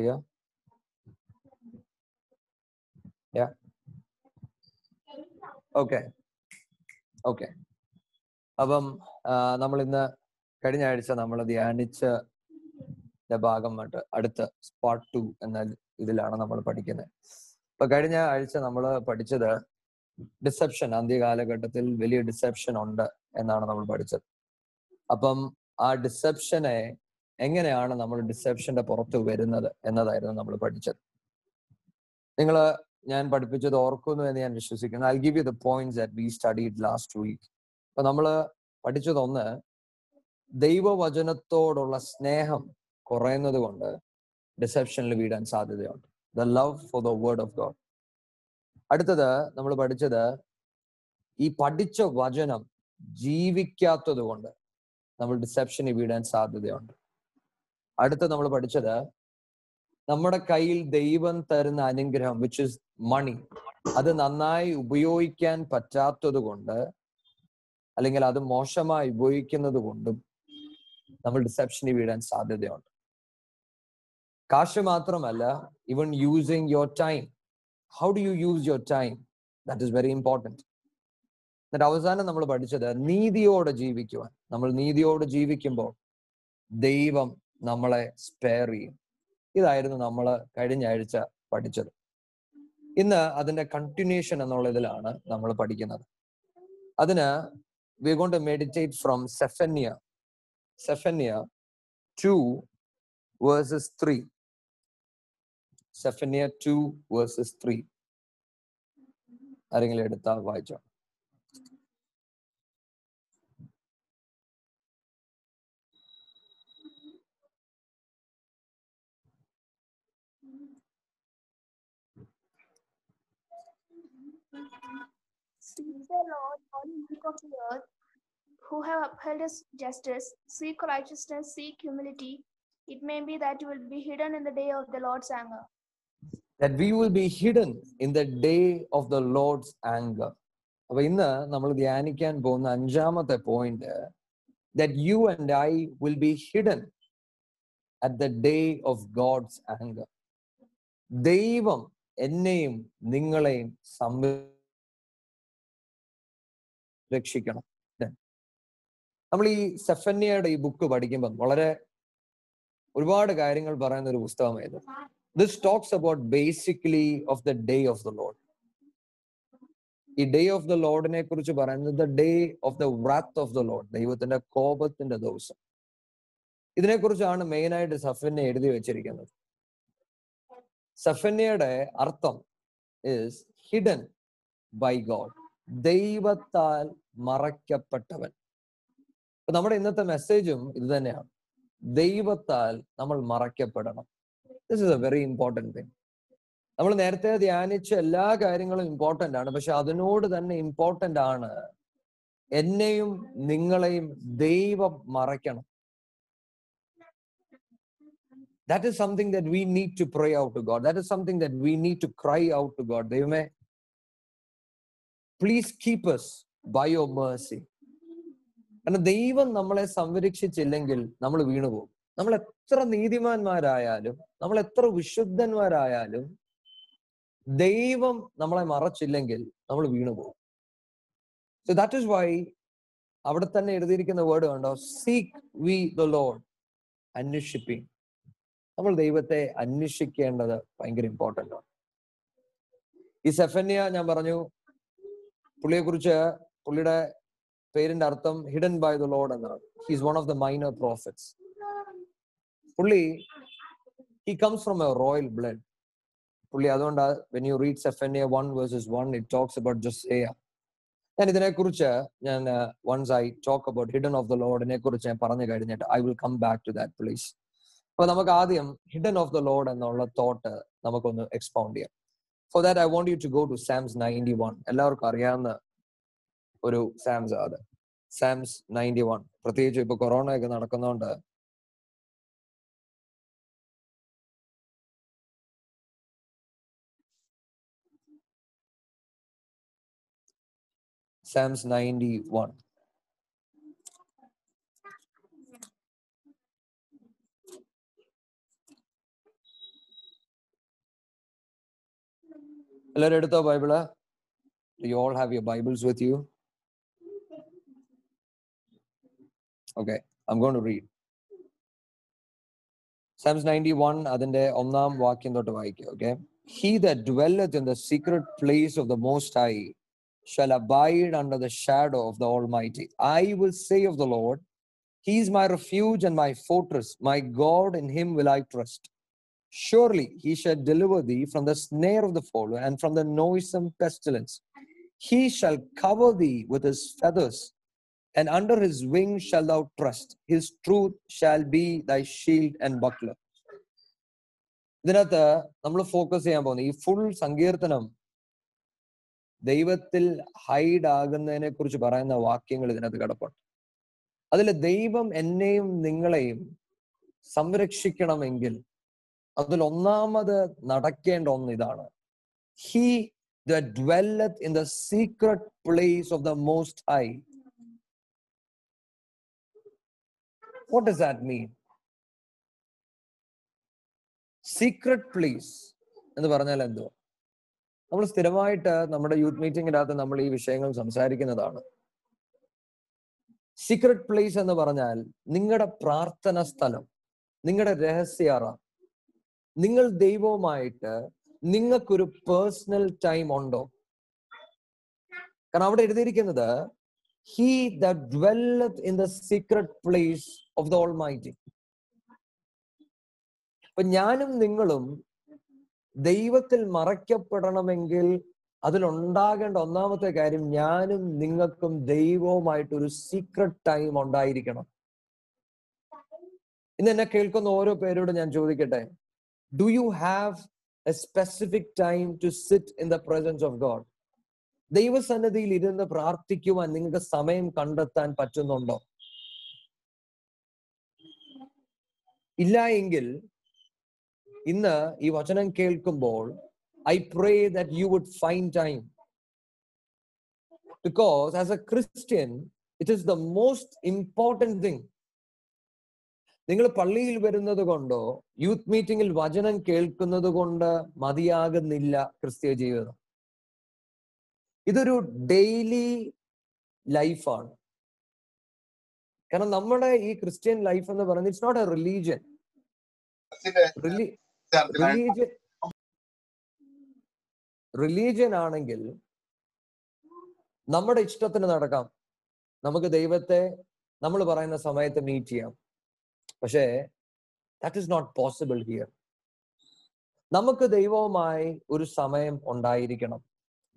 clear yeah okay okay അപ്പം നമ്മൾ ഇന്ന് കഴിഞ്ഞ ആഴ്ച നമ്മൾ ധ്യാനിച്ച ഭാഗമായിട്ട് അടുത്ത സ്പാർട്ട് ടു എന്ന ഇതിലാണ് നമ്മൾ പഠിക്കുന്നത് ഇപ്പൊ കഴിഞ്ഞ ആഴ്ച നമ്മൾ പഠിച്ചത് ഡിസെപ്ഷൻ അന്ത്യകാലഘട്ടത്തിൽ വലിയ ഡിസെപ്ഷൻ ഉണ്ട് എന്നാണ് നമ്മൾ പഠിച്ചത്. അപ്പം ആ ഡിസെപ്ഷനെ എങ്ങനെയാണ് നമ്മൾ ഡിസെപ്ഷന്റെ പുറത്ത് വരുന്നത് എന്നതായിരുന്നു നമ്മൾ പഠിച്ചത്. നിങ്ങൾ ഞാൻ പഠിപ്പിച്ചത് ഓർക്കുന്നു എന്ന് ഞാൻ വിശ്വസിക്കുന്നു. I give you the points that we studied last week അപ്പൊ നമ്മൾ പഠിച്ചതൊന്ന് ദൈവവചനത്തോടുള്ള സ്നേഹം കുറയുന്നത് കൊണ്ട് ഡിസെപ്ഷനിൽ വീടാൻ സാധ്യതയുണ്ട്. The love for the word of God അടുത്തത് നമ്മൾ പഠിച്ചത് ഈ പഠിച്ച വചനം ജീവിക്കാത്തത് കൊണ്ട് നമ്മൾ ഡിസെപ്ഷനിൽ വീടാൻ സാധ്യതയുണ്ട്. അടുത്ത നമ്മൾ പഠിച്ചത് നമ്മുടെ കയ്യിൽ ദൈവം തരുന്ന അനുഗ്രഹം വിച്ച് ഇസ് മണി അത് നന്നായി ഉപയോഗിക്കാൻ പറ്റാത്തത് കൊണ്ട് അല്ലെങ്കിൽ അത് മോശമായി ഉപയോഗിക്കുന്നത് കൊണ്ടും നമ്മൾ ഡിസെപ്ഷനിൽ വീഴാൻ സാധ്യതയുണ്ട്. കാശ് മാത്രമല്ല even using your time how do you use your time that is very important എന്നിട്ട് അവസാനം നമ്മൾ പഠിച്ചത് നീതിയോടെ ജീവിക്കുവാൻ. നമ്മൾ നീതിയോടെ ജീവിക്കുമ്പോൾ ദൈവം നമ്മളെ സ്പെയർ ചെയ്യും. ഇതായിരുന്നു നമ്മൾ കഴിഞ്ഞ ആഴ്ച പഠിച്ചത്. ഇന്ന് അതിന്റെ കണ്ടിന്യൂഷൻ എന്നുള്ള ഇതിലാണ് നമ്മൾ പഠിക്കുന്നത്. അതിന് we gonna meditate from Zephaniah Zephaniah two verses three Zephaniah two verses three ആരെങ്കിലും എടുത്താൽ വായിച്ചോ. Seek the Lord, all meek of the earth, who have upheld his justice. Seek righteousness, seek humility. It may be that you will be hidden in the day of the Lord's anger. that we will be hidden in the day of the Lord's anger. അപ്പൊ ഇന്ന് നമ്മൾ ധ്യാനിക്കാൻ പോകുന്ന അഞ്ചാമത്തെ point that you and I will be hidden at the day of God's anger. ദൈവം എന്നെയും നിങ്ങളെയും സംരക്ഷിക്കണം നമ്മൾ ഈ സെഫന്യയുടെ ഈ ബുക്ക് പഠിക്കുമ്പോൾ വളരെ ഒരുപാട് കാര്യങ്ങൾ പറയുന്ന ഒരു പുസ്തകമായിരുന്നു this talks about basically of the day of the Lord ഈ ഡേ ഓഫ് ദ ലോഡിനെ കുറിച്ച് പറയുന്നത് the day of the wrath of the Lord ദൈവത്തിന്റെ കോപത്തിന്റെ ദിവസം. ഇതിനെക്കുറിച്ചാണ് മെയിനായിട്ട് സഫന്യ എഴുതി വെച്ചിരിക്കുന്നത്. സഫന്യയുടെ അർത്ഥം ഇസ് ഹിഡൻ ബൈ ഗോഡ് ദൈവത്താൽ മറയ്ക്കപ്പെട്ടവൻ. നമ്മുടെ ഇന്നത്തെ മെസ്സേജും ഇത് തന്നെയാണ്. ദൈവത്താൽ നമ്മൾ മറയ്ക്കപ്പെടണം. This is a very important thing നമ്മൾ നേരത്തെ ധ്യാനിച്ച എല്ലാ കാര്യങ്ങളും ഇമ്പോർട്ടന്റ് ആണ്. പക്ഷെ അതിനോട് തന്നെ ഇമ്പോർട്ടന്റ് ആണ് എന്നെയും നിങ്ങളെയും ദൈവം മറയ്ക്കണം. That is something that we need to pray out to God that is something that we need to cry out to God ദൈവമേ please keep us by your mercy കാരണം ദൈവം നമ്മളെ സംരക്ഷിച്ചില്ലെങ്കിൽ നമ്മൾ വീണുപോകും. നമ്മൾ എത്ര നീതിമാന്മാരായാലും നമ്മൾ എത്ര വിശുദ്ധന്മാരായാലും ദൈവം നമ്മളെ മറച്ചില്ലെങ്കിൽ നമ്മൾ വീണുപോകും. സോ ദാറ്റ് ഇസ് വൈ അവിടെ തന്നെ എഴുതിയിരിക്കുന്ന വേർഡ് കണ്ടോ? സീക്ക് വി ദ ലോഡ് അന്വേഷിപ്പിങ് നമ്മൾ ദൈവത്തെ അന്വേഷിക്കേണ്ടത് ഭയങ്കര ഇമ്പോർട്ടന്റ് ആണ്. ഈ സെഫന്യ ഞാൻ പറഞ്ഞു പുള്ളിയെ കുറിച്ച് പുള്ളിയുടെ പേരിന്റെ അർത്ഥം ഹിഡൻ ബൈ ദ ലോഡ് എന്നാണ്. He's one of the minor prophets പുള്ളി he comes from a royal blood പുള്ളി അതുകൊണ്ട് when you read in a one verses one it talks about just ഞാൻ ഇതിനെക്കുറിച്ച് ഞാൻ once I talk about hidden of the ലോഡിനെ കുറിച്ച് ഞാൻ പറഞ്ഞു കഴിഞ്ഞിട്ട് I will come back to that please അപ്പൊ നമുക്ക് ആദ്യം ഹിഡൻ ഓഫ് ദ ലോഡ് എന്നുള്ള തോട്ട് നമുക്കൊന്ന് എക്സ്പൗണ്ട് ചെയ്യാം. For that I want you to go to Psalms ninety one എല്ലാവർക്കും അറിയാവുന്ന ഒരു സാംസ് അത്. സാംസ് നയന്റി വൺ പ്രത്യേകിച്ച് ഇപ്പൊ കൊറോണ ഒക്കെ നടക്കുന്നതുകൊണ്ട് നയന്റി 91. എല്ലാവരും എടുത്തോ Bible you all have your Bibles with you okay I'm going to read Psalms 91 അതിന്റെ ഒന്നാം വാക്യം തൊട്ട് വായിക്കുക okay He that dwelleth in the secret place of the Most High shall abide under the shadow of the Almighty. I will say of the Lord, He is my refuge and my fortress, my God, in Him will I trust. Surely He shall deliver thee from the snare of the fowler and from the noisome pestilence. He shall cover thee with His feathers, and under His wing shalt thou trust. His truth shall be thy shield and buckler. ഇതിനകത്ത് നമ്മൾ focus ചെയ്യാൻ പോകുന്നത് ഈ full സങ്കീർത്തനം ദൈവത്തിൽ hide ആകുന്നതിനെ കുറിച്ച് പറയുന്ന വാക്യങ്ങൾ ഇതിനകത്ത് കിടപ്പുണ്ട് അതിൽ ദൈവം എന്നെയും നിങ്ങളെയും സംരക്ഷിക്കണമെങ്കിൽ അതിൽ ഒന്നാമത് നടക്കേണ്ട ഒന്ന് ഇതാണ്. He dwelleth in the secret place of the most high what is that mean secret place എന്ന് പറഞ്ഞാൽ എന്തോ നമ്മൾ സ്ഥിരമായിട്ട് നമ്മുടെ യൂത്ത് മീറ്റിംഗിനകത്ത് നമ്മൾ ഈ വിഷയങ്ങൾ സംസാരിക്കുന്നതാണ്. സീക്രട്ട് പ്ലേസ് എന്ന് പറഞ്ഞാൽ നിങ്ങളുടെ പ്രാർത്ഥന സ്ഥലം നിങ്ങളുടെ രഹസ്യറ നിങ്ങൾ ദൈവവുമായിട്ട് നിങ്ങൾക്കൊരു പേഴ്സണൽ ടൈം ഉണ്ടോ? കാരണം അവിടെ എഴുതിയിരിക്കുന്നത് he the dwelleth in the secret place of the almighty അപ്പൊ ഞാനും നിങ്ങളും ദൈവത്തിൽ മറയ്ക്കപ്പെടണമെങ്കിൽ അതിലുണ്ടാകേണ്ട ഒന്നാമത്തെ കാര്യം ഞാനും നിങ്ങൾക്കും ദൈവവുമായിട്ട് ഒരു സീക്രട്ട് ടൈം ഉണ്ടായിരിക്കണം. ഇന്ന് എന്നെ കേൾക്കുന്ന ഓരോ പേരോട് ഞാൻ ചോദിക്കട്ടെ? Do you have a specific time to sit in the presence of God? ദൈവസന്നദ്ധിയിൽ ഇരുന്ന് പ്രാർത്ഥിക്കുവാൻ നിങ്ങൾക്ക് സമയം കണ്ടെത്താൻ പറ്റുന്നുണ്ടോ? ഇല്ല എങ്കിൽ ഇന്ന് ഈ വചനം കേൾക്കുമ്പോൾ I pray that you would find time because as a Christian it is the most important thing നിങ്ങൾ പള്ളിയിൽ വരുന്നത് കൊണ്ടോ യൂത്ത് മീറ്റിംഗിൽ വചനം കേൾക്കുന്നത് കൊണ്ട് മതിയാകുന്നില്ല ക്രിസ്തീയ ജീവിതം. ഇതൊരു ഡെയിലി ലൈഫാണ് കാരണം നമ്മുടെ ഈ ക്രിസ്ത്യൻ ലൈഫ് എന്ന് പറയുന്നത് it's not a religion religion religion ആണെങ്കിൽ നമ്മുടെ ഇഷ്ടത്തിന് നടക്കാം. നമുക്ക് ദൈവത്തെ നമ്മൾ പറയുന്ന സമയത്ത് മീറ്റ് ചെയ്യാം. പക്ഷേ that is not possible here നമുക്ക് ദൈവവുമായി ഒരു സമയം ഉണ്ടായിരിക്കണം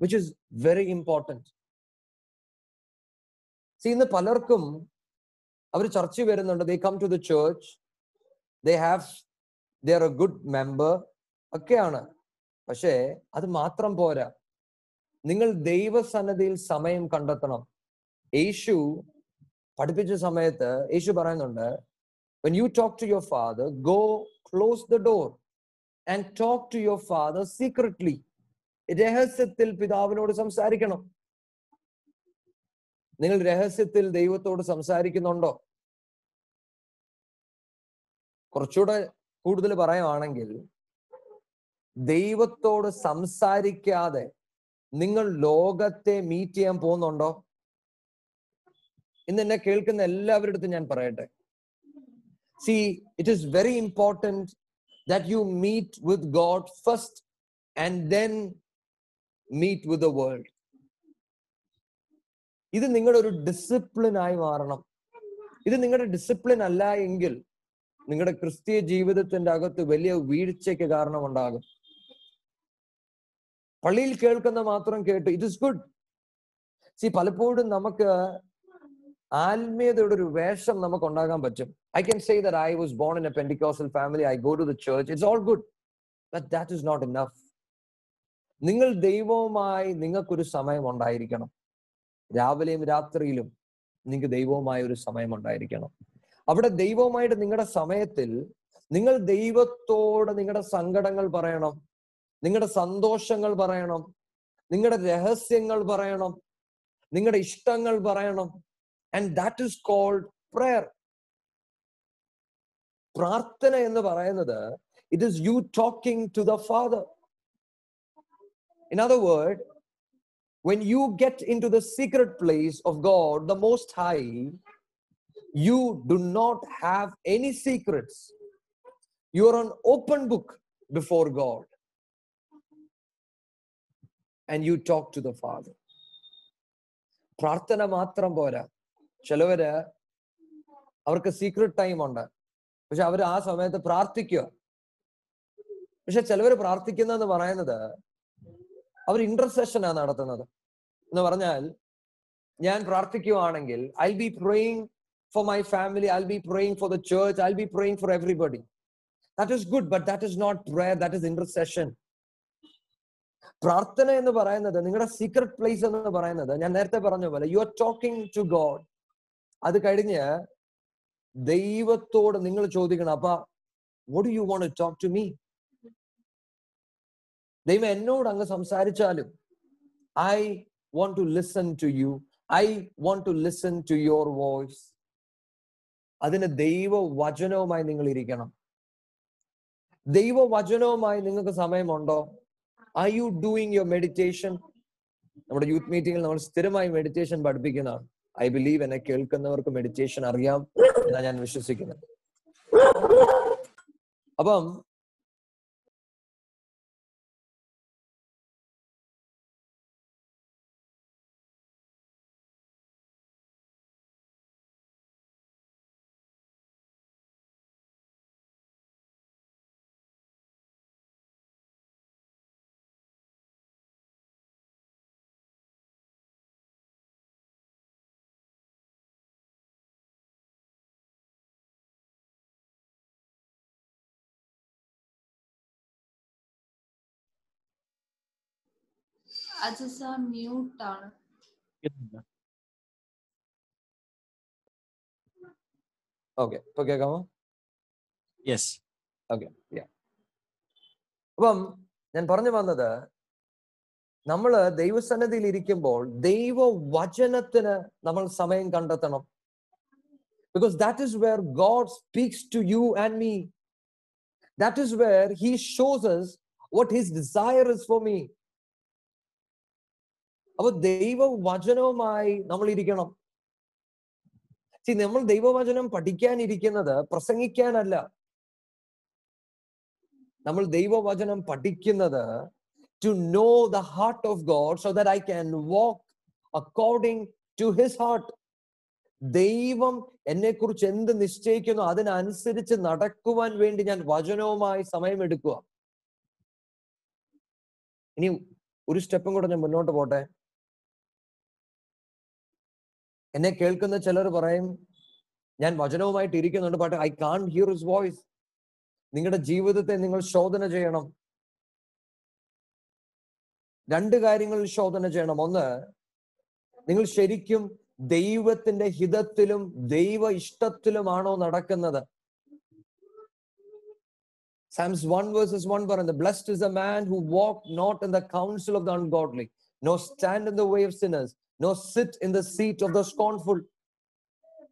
വിച്ച് ഇസ് വെരി ഇമ്പോർട്ടന്റ് ഇന്ന് പലർക്കും അവർ ചർച്ച വരുന്നുണ്ട്. They come to the church they have they are a good member ഒക്കെയാണ്. പക്ഷേ അത് മാത്രം പോരാ. നിങ്ങൾ ദൈവസന്നതിയിൽ സമയം കണ്ടെത്തണം. യേശു പഠിപ്പിച്ച സമയത്ത് യേശു പറയുന്നുണ്ട് when you talk to your father go close the door and talk to your father secretly. രഹസ്യത്തിൽ പിതാവിനോട് സംസാരിക്കണം. നിങ്ങൾ രഹസ്യത്തിൽ ദൈവത്തോട് സംസാരിക്കുന്നുണ്ടോ? കുറച്ചുകൂടെ കൂടുതൽ പറയുവാണെങ്കിൽ ദൈവത്തോട് സംസാരിക്കാതെ നിങ്ങൾ ലോകത്തെ മീറ്റ് ചെയ്യാൻ പോകുന്നുണ്ടോ? ഇന്ന് എന്നെ കേൾക്കുന്ന എല്ലാവരുടെ അടുത്തും ഞാൻ പറയട്ടെ. See it is very important that you meet with God first and then meet with the world. ഇത് നിങ്ങളുടെ ഒരു ഡിസിപ്ലിൻ ആയി മാറണം. ഇത് നിങ്ങളുടെ ഡിസിപ്ലിൻ അല്ല എങ്കിൽ നിങ്ങളുടെ ക്രിസ്തീയ ജീവിതത്തിന്റെ അകത്ത് വലിയ വീഴ്ചയ്ക്ക് കാരണമുണ്ടാകും. പള്ളിയിൽ കേൾക്കുന്ന മാത്രം കേട്ട് ഇറ്റ് ഇസ് ഗുഡ് സി പലപ്പോഴും നമുക്ക് ആത്മീയതയുടെ ഒരു വേഷം നമുക്ക് ഉണ്ടാകാൻ പറ്റും. I can say that I was born in a Pentecostal family I go to the church it's all good but that is not enough നിങ്ങൾ ദൈവവുമായി നിങ്ങൾക്കൊരു സമയം ഉണ്ടായിരിക്കണം. രാവിലെയും രാത്രിയിലും നിങ്ങൾക്ക് ദൈവവുമായ ഒരു സമയം ഉണ്ടായിരിക്കണം. അവിടെ ദൈവവുമായിട്ട് നിങ്ങളുടെ സമയത്തിൽ നിങ്ങൾ ദൈവത്തോട് നിങ്ങളുടെ സങ്കടങ്ങൾ പറയണം. നിങ്ങളുടെ സന്തോഷങ്ങൾ പറയണം. നിങ്ങളുടെ രഹസ്യങ്ങൾ പറയണം. നിങ്ങളുടെ ഇഷ്ടങ്ങൾ പറയണം. And that is called prayer പ്രാർത്ഥന എന്ന് പറയുന്നത് it is you talking to the father In other words, when you get into the secret place of God, the Most High, you do not have any secrets. You are an open book before God. And you talk to the Father. പ്രാർത്ഥന മാത്രം പോരാ ചിലവര് അവർക്ക് secret time ഉണ്ട്. പക്ഷെ അവർ ആ സമയത്ത് പ്രാർത്ഥിക്കുക. പക്ഷെ ചിലവർ പ്രാർത്ഥിക്കുന്നതെന്ന് പറയുന്നത് അവർ ഇന്റർസെഷനാണ് നടത്തുന്നത്. എന്ന് പറഞ്ഞാൽ ഞാൻ പ്രാർത്ഥിക്കുവാണെങ്കിൽ I be praying for my family I be praying for the church I be praying for everybody that is good but that is not prayer that is intercession പ്രാർത്ഥന എന്ന് പറയുന്നത് നിങ്ങളുടെ സീക്രട്ട് പ്ലേസ് എന്ന് പറയുന്നത് ഞാൻ നേരത്തെ പറഞ്ഞ പോലെ you are talking to God അത് കഴിഞ്ഞ് ദൈവത്തോട് നിങ്ങൾ ചോദിക്കണം അപ്പ what you want talk to me ദൈവം എന്നോട് അങ്ങ് സംസാരിച്ചാലും I want to listen to you I want to listen to your voice അതിന് ദൈവ വചനവുമായി നിങ്ങൾ ഇരിക്കണം. ദൈവ വചനവുമായി നിങ്ങൾക്ക് സമയമുണ്ടോ? I you doing your meditation നമ്മുടെ യൂത്ത് മീറ്റിംഗിൽ നമ്മൾ സ്ഥിരമായി മെഡിറ്റേഷൻ പഠിപ്പിക്കുന്നതാണ്. ഐ ബിലീവ് എന്നെ കേൾക്കുന്നവർക്ക് മെഡിറ്റേഷൻ അറിയാം എന്നാണ് ഞാൻ വിശ്വസിക്കുന്നത് അപ്പം അജസ മ്യൂട്ട് ആണ് ഓക്കെ ഇപ്പൊ കേൾക്കാമോ യെസ് ഓക്കെ അപ്പം ഞാൻ പറഞ്ഞു വന്നത് നമ്മള് ദൈവസന്നിധിയിൽ ഇരിക്കുമ്പോൾ ദൈവ വചനത്തിന് നമ്മൾ സമയം കണ്ടെത്തണം because that is where God speaks to you and me that is where he shows what his desire is for me അപ്പൊ ദൈവ വചനവുമായി നമ്മൾ ഇരിക്കണം നമ്മൾ ദൈവവചനം പഠിക്കാനിരിക്കുന്നത് പ്രസംഗിക്കാനല്ല. നമ്മൾ ദൈവവചനം പഠിക്കുന്നത് to know the heart of God so that I can walk according to his heart ദൈവം എന്നെ കുറിച്ച് എന്ത് നിശ്ചയിക്കുന്നു അതിനനുസരിച്ച് നടക്കുവാൻ വേണ്ടി ഞാൻ വചനവുമായി സമയമെടുക്കുക. ഇനി ഒരു സ്റ്റെപ്പും കൂടെ ഞാൻ മുന്നോട്ട് പോട്ടെ. എന്നെ കേൾക്കുന്ന ചിലർ പറയും ഞാൻ വചനവുമായിട്ട് ഇരിക്കുന്നുണ്ട് but I can't hear his voice നിങ്ങളുടെ ജീവിതത്തെ നിങ്ങൾ ശോധന ചെയ്യണം. രണ്ട് കാര്യങ്ങളിൽ ശോധന ചെയ്യണം. ഒന്ന് നിങ്ങൾ ശരിക്കും ദൈവത്തിന്റെ ഹിതത്തിലും ദൈവ ഇഷ്ടത്തിലുമാണോ നടക്കുന്നത്? സാംസ് വൺ വേഴ്സസ് വൺ പറയുന്നത് blessed is a man who walk not in the counsel of the ungodly no stand in the way of sinners no sit in the seat of the scornful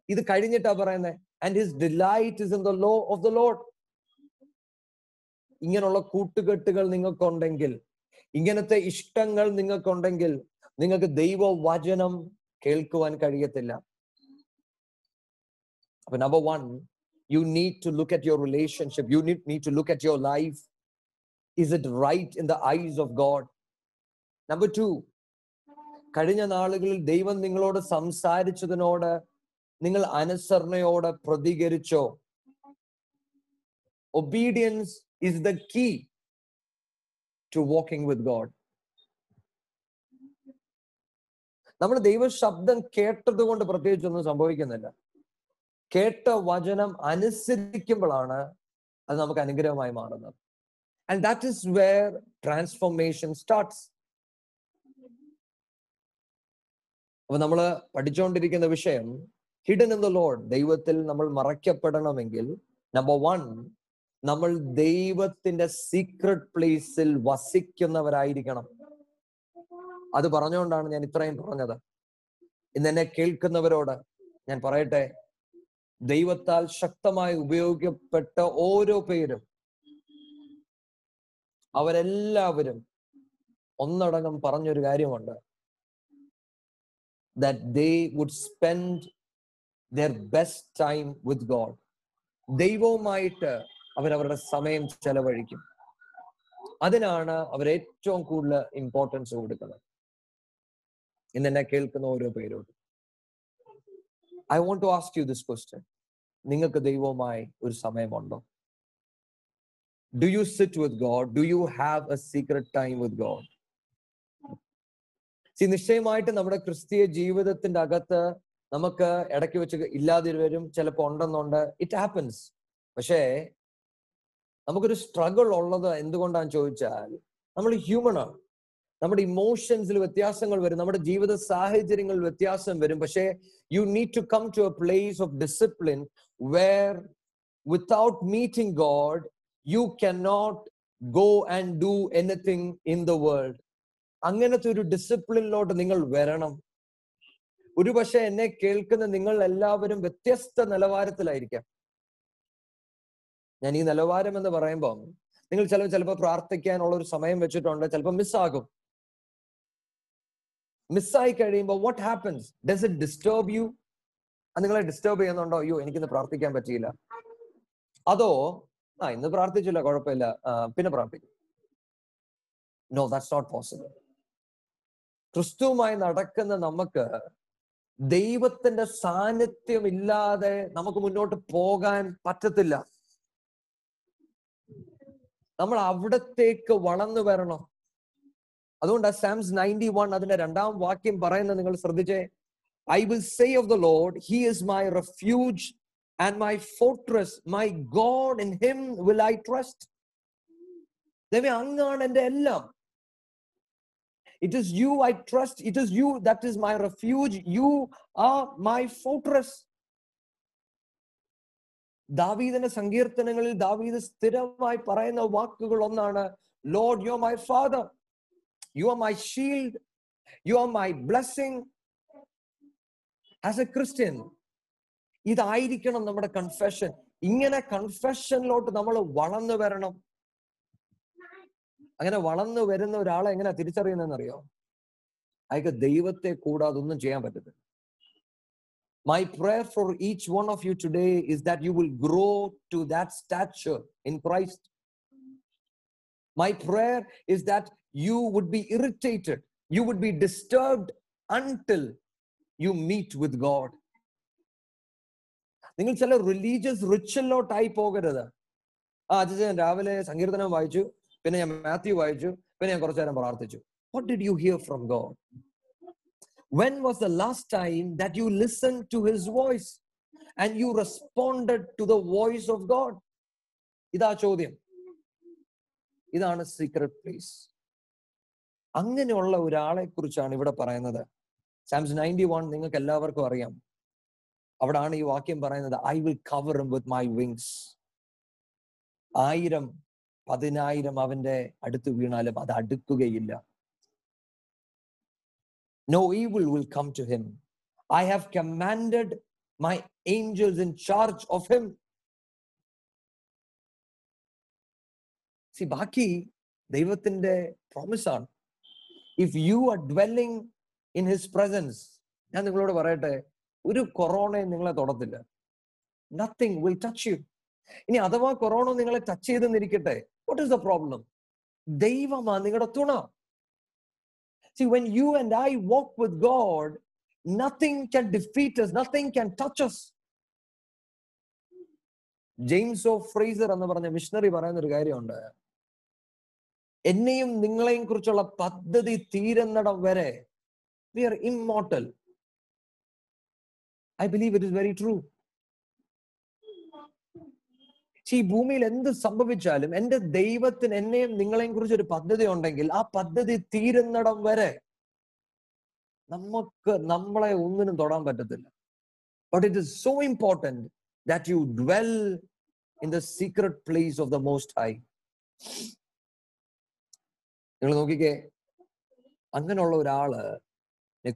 ഇത് കഴിഞ്ഞിട്ടാ പറയുന്നത് and his delight is in the law of the Lord ഇങ്ങനെയുള്ള കൂട്ടുകെട്ടുകൾ നിങ്ങൾക്കുണ്ടെങ്കിൽ ഇങ്ങനത്തെ ഇഷ്ടങ്ങൾ നിങ്ങൾക്കുണ്ടെങ്കിൽ നിങ്ങൾക്ക് ദൈവ വചനം കേൾക്കുവാൻ കഴിയത്തില്ല. അപ്പൊ number one you need to look at your relationship you need need to look at your life is it right in the eyes of God number two കഴിഞ്ഞ നാളുകളിൽ ദൈവം നിങ്ങളോട് സംസാരിച്ചതിനോട് നിങ്ങൾ അനുസരണയോടെ പ്രതികരിച്ചോ? Obedience is the key to walking with God നമ്മൾ ദൈവ ശബ്ദം കേട്ടത് കൊണ്ട് പ്രത്യേകിച്ചൊന്നും സംഭവിക്കുന്നില്ല. കേട്ട വചനം അനുസരിക്കുമ്പോഴാണ് അത് നമുക്ക് അനുഗ്രഹമായി മാറുന്നത്. And that is where transformation starts അപ്പൊ നമ്മൾ പഠിച്ചുകൊണ്ടിരിക്കുന്ന വിഷയം ഹിഡൻ ഇൻ ദ ലോഡ് ദൈവത്തിൽ നമ്മൾ മറയ്ക്കപ്പെടണമെങ്കിൽ നമ്പർ വൺ നമ്മൾ ദൈവത്തിന്റെ സീക്രട്ട് പ്ലേസിൽ വസിക്കുന്നവരായിരിക്കണം. അത് പറഞ്ഞുകൊണ്ടാണ് ഞാൻ ഇത്രയും പറഞ്ഞത്. ഇന്ന് എന്നെ കേൾക്കുന്നവരോട് ഞാൻ പറയട്ടെ ദൈവത്താൽ ശക്തമായി ഉപയോഗിക്കപ്പെട്ട ഓരോ പേരും അവരെല്ലാവരും ഒന്നടങ്കം പറഞ്ഞൊരു കാര്യമുണ്ട്. That they would spend their best time with God. ദൈവവുമായിട്ട് അവരവരുടെ സമയം ചെലവഴിക്കും. അതിനാണ് അവർ ഏറ്റവും കൂടുതൽ ഇമ്പോർട്ടൻസ് കൊടുക്കുന്നത്. ഇന്ന് എന്നെ കേൾക്കുന്ന ഓരോ പേരോടും. I want to ask you this question നിങ്ങൾക്ക് ദൈവവുമായി ഒരു സമയമുണ്ടോ? Do you sit with God do you have a secret time with God see നിശ്ചയമായിട്ട് നമ്മുടെ ക്രിസ്തീയ ജീവിതത്തിന്റെ അകത്ത് നമുക്ക് ഇടയ്ക്ക് വെച്ച് ഇല്ലാതെ ചിലപ്പോൾ ഉണ്ടെന്നുണ്ട്. ഇറ്റ് ഹാപ്പൻസ് പക്ഷേ നമുക്കൊരു സ്ട്രഗിൾ ഉള്ളത് എന്തുകൊണ്ടാന്ന് ചോദിച്ചാൽ നമ്മൾ ഹ്യൂമൺ ആണ്. നമ്മുടെ ഇമോഷൻസിൽ വ്യത്യാസങ്ങൾ വരും. നമ്മുടെ ജീവിത സാഹചര്യങ്ങളിൽ വ്യത്യാസം വരും. പക്ഷേ you need to come to a place of discipline where without meeting God you can not go and do anything in the world അങ്ങനത്തെ ഒരു ഡിസിപ്ലിനിലോട്ട് നിങ്ങൾ വരണം. ഒരു പക്ഷെ എന്നെ കേൾക്കുന്ന നിങ്ങൾ എല്ലാവരും വ്യത്യസ്ത നിലവാരത്തിലായിരിക്കാം. ഞാൻ ഈ നിലവാരം എന്ന് പറയുമ്പോൾ നിങ്ങൾ ചിലപ്പോൾ ചിലപ്പോൾ പ്രാർത്ഥിക്കാനുള്ള ഒരു സമയം വെച്ചിട്ടുണ്ട് ചിലപ്പോൾ മിസ്സാകും മിസ്സായി കഴിയുമ്പോൾ what happens does it disturb you അത് നിങ്ങളെ ഡിസ്റ്റർബ് ചെയ്യുന്നുണ്ടോ? അയ്യോ എനിക്കിന്ന് പ്രാർത്ഥിക്കാൻ പറ്റിയില്ല. അതോ ആ ഇന്ന് പ്രാർത്ഥിച്ചില്ല കുഴപ്പമില്ല. പിന്നെ പ്രാർത്ഥിക്കും. നോ ദാറ്റ്സ് നോട്ട് പോസിബിൾ ക്രിസ്തുവുമായി നടക്കുന്ന നമുക്ക് ദൈവത്തിന്റെ സാന്നിധ്യം ഇല്ലാതെ നമുക്ക് മുന്നോട്ട് പോകാൻ പറ്റത്തില്ല. നമ്മൾ അവിടത്തേക്ക് വളർന്നു വരണം. അതുകൊണ്ട് സാംസ് നയന്റി വൺ അതിന്റെ രണ്ടാം വാക്യം പറയുന്നത് നിങ്ങൾ ശ്രദ്ധിച്ചേ? I will say of the Lord he is my refuge and my fortress my God in him will I trust ദൈവം അങ്ങാണ് എന്റെ എല്ലാം. It is you I trust it is you that is my refuge you are my fortress ദാവീദിന്റെ സങ്കീർത്തനങ്ങളിൽ ദാവീദ് സ്ഥിരമായി പറയുന്ന വാക്കുകൾ ഒന്നാണ് Lord you are my father you are my shield you are my blessing as a Christian ഇതായിരിക്കണം നമ്മുടെ confession ഇങ്ങനെ കൺഫെഷനിലോട്ട് നമ്മൾ വളർന്നു വരണം. അങ്ങനെ വളർന്നു വരുന്ന ഒരാളെ എങ്ങനെ തിരിച്ചറിയുന്നറിയോ അയക്ക് ദൈവത്തെ കൂടാതെ ഒന്നും ചെയ്യാൻ പറ്റത്തില്ല. My prayer for each one of you today is that you will grow to that stature in Christ my prayer is that you would be irritated you would be disturbed until you meet with God നിങ്ങൾ ചില religious റിച്വലിലോട്ടായി പോകരുത്. ആ അജിജൻ രാവിലെ സങ്കീർത്തനം വായിച്ചു. പിന്നെ ഞാൻ മാത്യു വായിച്ചു പിന്നെ ഞാൻ കുറച്ചു നേരം പ്രാർത്ഥിച്ചു. What did you hear from God when was the last time that you listened to his voice and you responded to the voice of god? ഇതാ ചോദ്യം. ഇതാണ് സീക്രട്ട് പ്ലേസ് അങ്ങനെയുള്ള ഒരാളെ കുറിച്ചാണ് ഇവിടെ പറയുന്നത്. സാംസ് നയന്റി വൺ നിങ്ങൾക്ക് എല്ലാവർക്കും അറിയാം. അവിടാണ് ഈ വാക്യം പറയുന്നത്. I will cover with my wings ആയിരം പതിനായിരം അവന്റെ അടുത്ത് വീണാലും അത് അടുക്കുകയില്ല. No evil will come to him I have commanded my angels in charge of him see ബാക്കി ദൈവത്തിന്റെ പ്രോമിസ് ആണ്. If you are dwelling in his presence ഞാൻ നിങ്ങളോട് പറയട്ടെ ഒരു കൊറോണയും നിങ്ങളെ തൊടത്തില്ല. നത്തിങ് വിൽ ടച്ച് യു ഇനി അഥവാ കൊറോണ നിങ്ങളെ ടച്ച് ചെയ്തെന്നിരിക്കട്ടെ വാട്ട് ഇസ് ദ പ്രോബ്ലം ദൈവമാ നിങ്ങളുടെ തുണ. See, when you and I walk with God, nothing can defeat us, nothing can touch us. James of Fraser എന്ന് പറഞ്ഞ മിഷണറി പറയുന്ന ഒരു കാര്യമുണ്ട്. എന്നെയും നിങ്ങളെയും കുറിച്ചുള്ള പദ്ധതി തീരുന്നിടം വരെ we are immortal I believe it is very true ഈ ഭൂമിയിൽ എന്ത് സംഭവിച്ചാലും എന്റെ ദൈവത്തിന് എന്നെയും നിങ്ങളെയും കുറിച്ച് ഒരു പദ്ധതി ഉണ്ടെങ്കിൽ ആ പദ്ധതി തീരുന്നിടം വരെ നമുക്ക് നമ്മളെ ഒന്നിനും തൊടാൻ പറ്റത്തില്ല. But it is so important that you dwell in the secret place of the most high നിങ്ങൾ നോക്കിക്കേ അങ്ങനെയുള്ള ഒരാൾ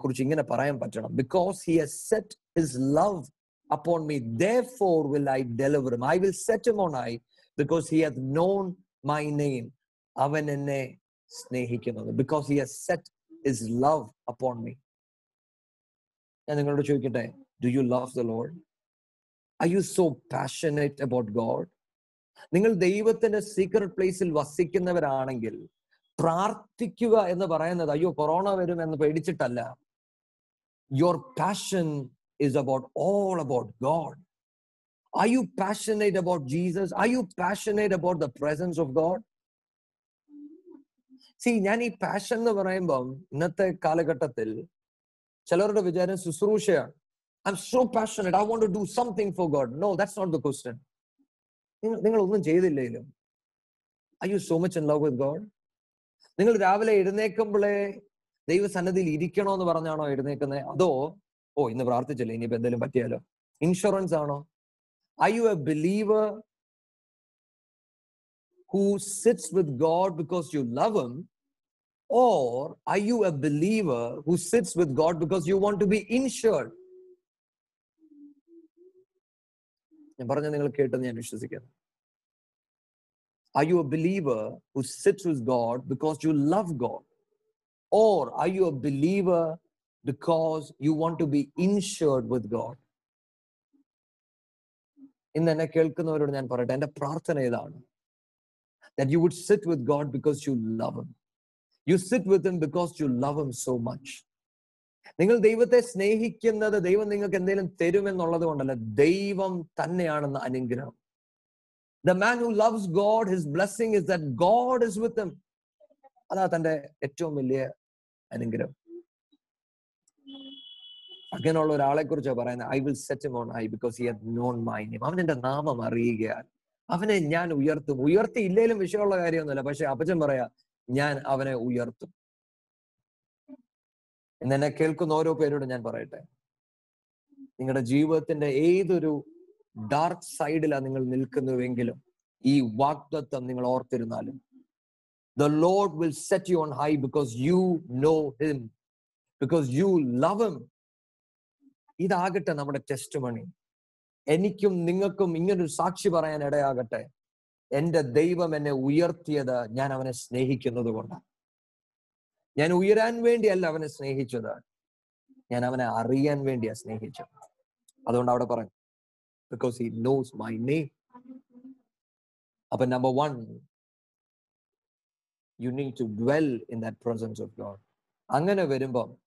കുറിച്ച് ഇങ്ങനെ പറയാൻ പറ്റണം. Because he has set his love upon me. Therefore will I deliver him. I will set him on high because he hath known my name. അവൻ എന്നെ സ്നേഹിക്കുന്നത് because he has set his love upon me ഞാൻ നിങ്ങളോട് ചോദിക്കട്ടെ do you love the Lord I you so passionate about God നിങ്ങൾ ദൈവത്തിന്റെ secret പ്ലേസിൽ വസിക്കുന്നവരാണെങ്കിൽ പ്രാർത്ഥിക്കുക എന്ന് പറയുന്നത് അയ്യോ കൊറോണ വരും എന്ന് പേടിച്ചിട്ടല്ല your passion is about all about God. Are you passionate about Jesus? Are you passionate about the presence of God? See ഞാൻ ഈ പാഷൻ എന്ന് പറയുമ്പം ഇന്നത്തെ കാലഘട്ടത്തിൽ ചിലരുടെ വിചാരം ശുശ്രൂഷയാണ് I am so passionate I want to do something for God no that's not the question നിങ്ങൾ നിങ്ങൾ ഒന്നും ചെയ്തില്ലേലും I you so much in love with God നിങ്ങൾ രാവിലെ എഴുന്നേക്കുമ്പോഴേ ദൈവസന്നദ്ധിയിൽ ഇരിക്കണോ എന്ന് പറഞ്ഞാണോ എഴുന്നേക്കുന്നത് അതോ ഓ ഇന്ന് പ്രാർത്ഥിച്ചില്ലേ ഇനിയിപ്പോ എന്തെങ്കിലും പറ്റിയാലോ ഇൻഷുറൻസ് ആണോ Are you a believer who sits with God because you love Him? Or are you a believer who sits with God because you want to be insured? ഞാൻ പറഞ്ഞ നിങ്ങൾ കേട്ടെന്ന് ഞാൻ വിശ്വസിക്കുന്നു Are you a believer who sits with God because you love God? Or are you a believer because you want to be insured with God? ഇന്ന് എന്നെ കേൾക്കുന്നവരോട് ഞാൻ പറയട്ടെ എന്റെ പ്രാർത്ഥന ഇതാണ് that you would sit with God because you love him. You sit with him because you love him so much. നിങ്ങൾ ദൈവത്തെ സ്നേഹിക്കുന്നത് ദൈവം നിങ്ങൾക്ക് എന്തെങ്കിലും തരുമെന്നുള്ളത് കൊണ്ടല്ല ദൈവം തന്നെയാണെന്ന് അനുഗ്രഹം. The man who loves God his blessing is that God is with him അതാ തന്റെ ഏറ്റവും വലിയ അനുഗ്രഹം. അങ്ങനെയുള്ള ഒരാളെ കുറിച്ചാണ് പറയുന്നത് I will set on high because he had known my name അവൻ എന്റെ നാമം അറിയുകയാൽ അവനെ ഞാൻ ഉയർത്തും. ഉയർത്തി ഇല്ലേലും വിഷയമുള്ള കാര്യമൊന്നുമില്ല. പക്ഷെ അപ്പച്ചൻ പറയാ ഞാൻ അവനെ ഉയർത്തും. എന്ന് കേൾക്കുന്ന ഓരോ പേരോട് ഞാൻ പറയട്ടെ. നിങ്ങളുടെ ജീവിതത്തിന്റെ ഏതൊരു ഡാർക്ക് സൈഡിലാണ് നിങ്ങൾ നിൽക്കുന്നുവെങ്കിലും ഈ വാക്തത്വം നിങ്ങൾ ഓർത്തിരുന്നാലും the Lord will set you on high because you know him because you love him ഇതാകട്ടെ നമ്മുടെ ടെസ്റ്റ് മണി എനിക്കും നിങ്ങൾക്കും ഇങ്ങനൊരു സാക്ഷി പറയാൻ ഇടയാകട്ടെ. എന്റെ ദൈവം എന്നെ ഉയർത്തിയത് ഞാൻ അവനെ സ്നേഹിക്കുന്നത് കൊണ്ടാണ്. ഞാൻ ഉയരാൻ വേണ്ടിയല്ല അവനെ സ്നേഹിച്ചത്. ഞാൻ അവനെ അറിയാൻ വേണ്ടിയാ സ്നേഹിച്ചത്. അതുകൊണ്ട് അവിടെ പറഞ്ഞു because he knows my name അപ്പൊ number one you need to dwell in that presence of God അങ്ങനെ വരുമ്പം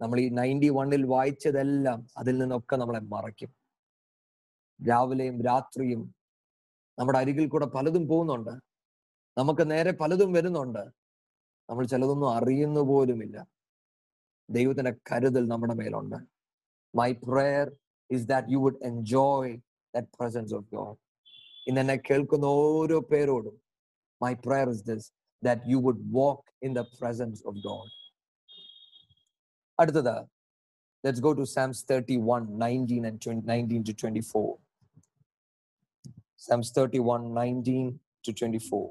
നമ്മൾ ഈ നയന്റി വണ്ണിൽ വായിച്ചതെല്ലാം അതിൽ നിന്നൊക്കെ നമ്മളെ മറയ്ക്കും. രാവിലെയും രാത്രിയും നമ്മുടെ അരികിൽ കൂടെ പലതും പോകുന്നുണ്ട്. നമുക്ക് നേരെ പലതും വരുന്നുണ്ട്. നമ്മൾ ചിലതൊന്നും അറിയുന്നു പോലുമില്ല. ദൈവത്തിന്റെ കരുതൽ നമ്മുടെ മേലുണ്ട്. My prayer is that you would enjoy that presence of God ഇന്ന് എന്നെ കേൾക്കുന്ന ഓരോ പേരോടും my prayer is this that you would walk in the presence of God അടുത്തത് let's go to Psalms thirty one nineteen and nineteen to twenty four Psalms thirty one nineteen to twenty four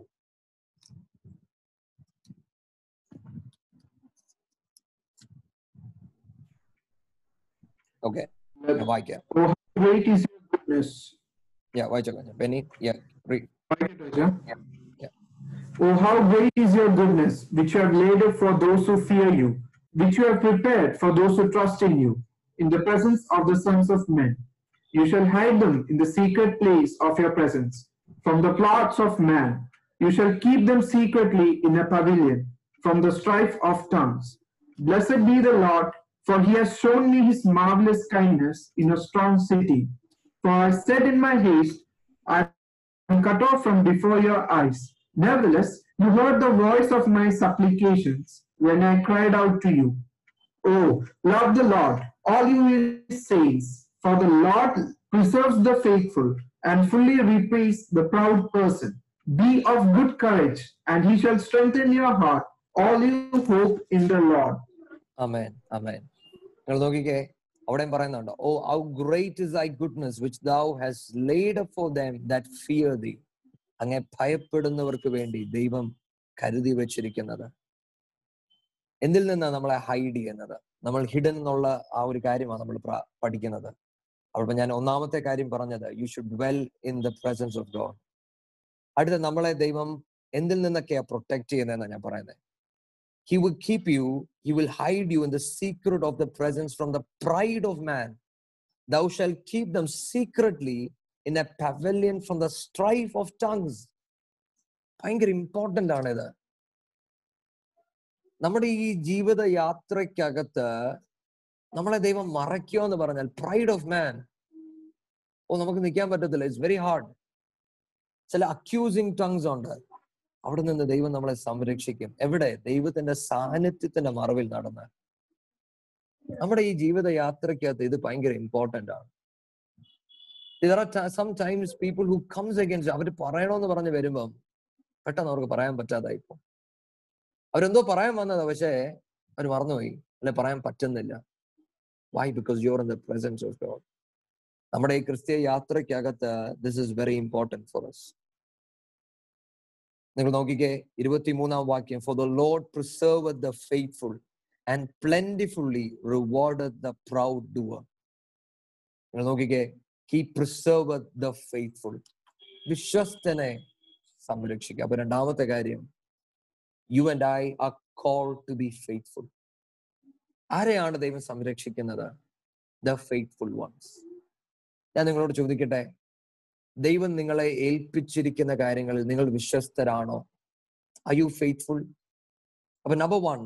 okay വായിക്കാം Great is your goodness. Yeah, വായിച്ചോളാം Benny yeah read Right, Raja? Yeah. Oh, how great is your goodness, which you have laid up for those who fear you, which you have prepared for those who trust in you, in the presence of the sons of men. You shall hide them in the secret place of your presence. From the plots of man, you shall keep them secretly in a pavilion, from the strife of tongues. Blessed be the Lord, for he has shown me his marvelous kindness in a strong city. For I said in my haste, I am cut off from before your eyes. Nevertheless, you heard the voice of my supplications when I cried out to you. Oh, love the Lord, all you his saints, for the Lord preserves the faithful and fully repays the proud person. Be of good courage, and he shall strengthen your heart, all you hope in the Lord. അമേൻ അമേൻ നിങ്ങൾ നോക്കിക്കേ അവിടെയും പറയുന്നുണ്ട് oh how great is I goodness which thou hast laid for them that fear thee അങ്ങേ ഭയപ്പെടുന്നവർക്ക് വേണ്ടി ദൈവം കരുതി വെച്ചിരിക്കുന്നത് എന്തിൽ നിന്നാണ് നമ്മളെ ഹൈഡ് ചെയ്യുന്നത്? നമ്മൾ ഹിഡൻ എന്നുള്ള ആ ഒരു കാര്യമാണ് നമ്മൾ പഠിക്കുന്നത്. അപ്പോൾ ഞാൻ ഒന്നാമത്തെ കാര്യം പറഞ്ഞത് you should dwell in the presence of God അടുത്ത നമ്മളെ ദൈവം എന്തിൽ നിന്നൊക്കെയാ പ്രൊട്ടക്ട് ചെയ്യുന്നതെന്നാണ് ഞാൻ പറയുന്നത് he will keep you he will hide you in the secret of the presence from the pride of man thou shalt keep them secretly in a pavilion from the strife of tongues ഭയങ്കര important ആണ് ഇത് നമ്മുടെ ഈ ജീവിത യാത്രയ്ക്കകത്ത് നമ്മളെ ദൈവം മറയ്ക്കോ എന്ന് പറഞ്ഞാൽ പ്രൈഡ് ഓഫ് മാൻ ഓ നമുക്ക് നിൽക്കാൻ പറ്റത്തില്ല. ഇറ്റ്സ് വെരി ഹാർഡ് ചില അക്യൂസിങ് ടങ്സ് ഉണ്ട്. അവിടെ നിന്ന് ദൈവം നമ്മളെ സംരക്ഷിക്കും. എവിടെ? ദൈവത്തിന്റെ സാന്നിധ്യത്തിന്റെ മറവിൽ നടന്ന്. നമ്മുടെ ഈ ജീവിത യാത്രയ്ക്കകത്ത് ഇത് ഭയങ്കര ഇമ്പോർട്ടന്റ് ആണ്. There are who comes against അവർ പറയണമെന്ന് പറഞ്ഞ് വരുമ്പം പെട്ടെന്ന് അവർക്ക് പറയാൻ പറ്റാതായി പോകും അവരെന്തോ പറയാൻ വന്നതാ പക്ഷേ അവർ മറന്നുപോയി. അല്ലെ പറയാൻ പറ്റുന്നില്ല. Why because you are in the presence of God നമ്മുടെ ഈ ക്രിസ്തീയ യാത്രയ്ക്കകത്ത് this is very important for us. നിങ്ങൾ നോക്കിക്കേ ഇരുപത്തിമൂന്നാം വാക്യം. For the Lord preserve the faithful and plentifully reward the proud doer നിങ്ങൾ നോക്കിക്കേ ഹി പ്രിസർവ് ദ ഫെയ്ത്ത്ഫുൾ വിശ്വസ്തനെ സംരക്ഷിക്കുക. അപ്പൊ രണ്ടാമത്തെ കാര്യം you and I are call to be faithful ആരെയാണ് ദൈവം സംരക്ഷിക്കുന്നത്? ദ ഫെയ്ത്ത്ഫുൾ വൺസ് ഞാൻ നിങ്ങളോട് ചോദിക്കട്ടെ? ദൈവം നിങ്ങളെ ഏൽപ്പിച്ചിരിക്കുന്ന കാര്യങ്ങളിൽ നിങ്ങൾ വിശ്വസ്തരാണോ? ഐ യു ഫെയ്ത്ത്ഫുൾ അപ്പൊ number one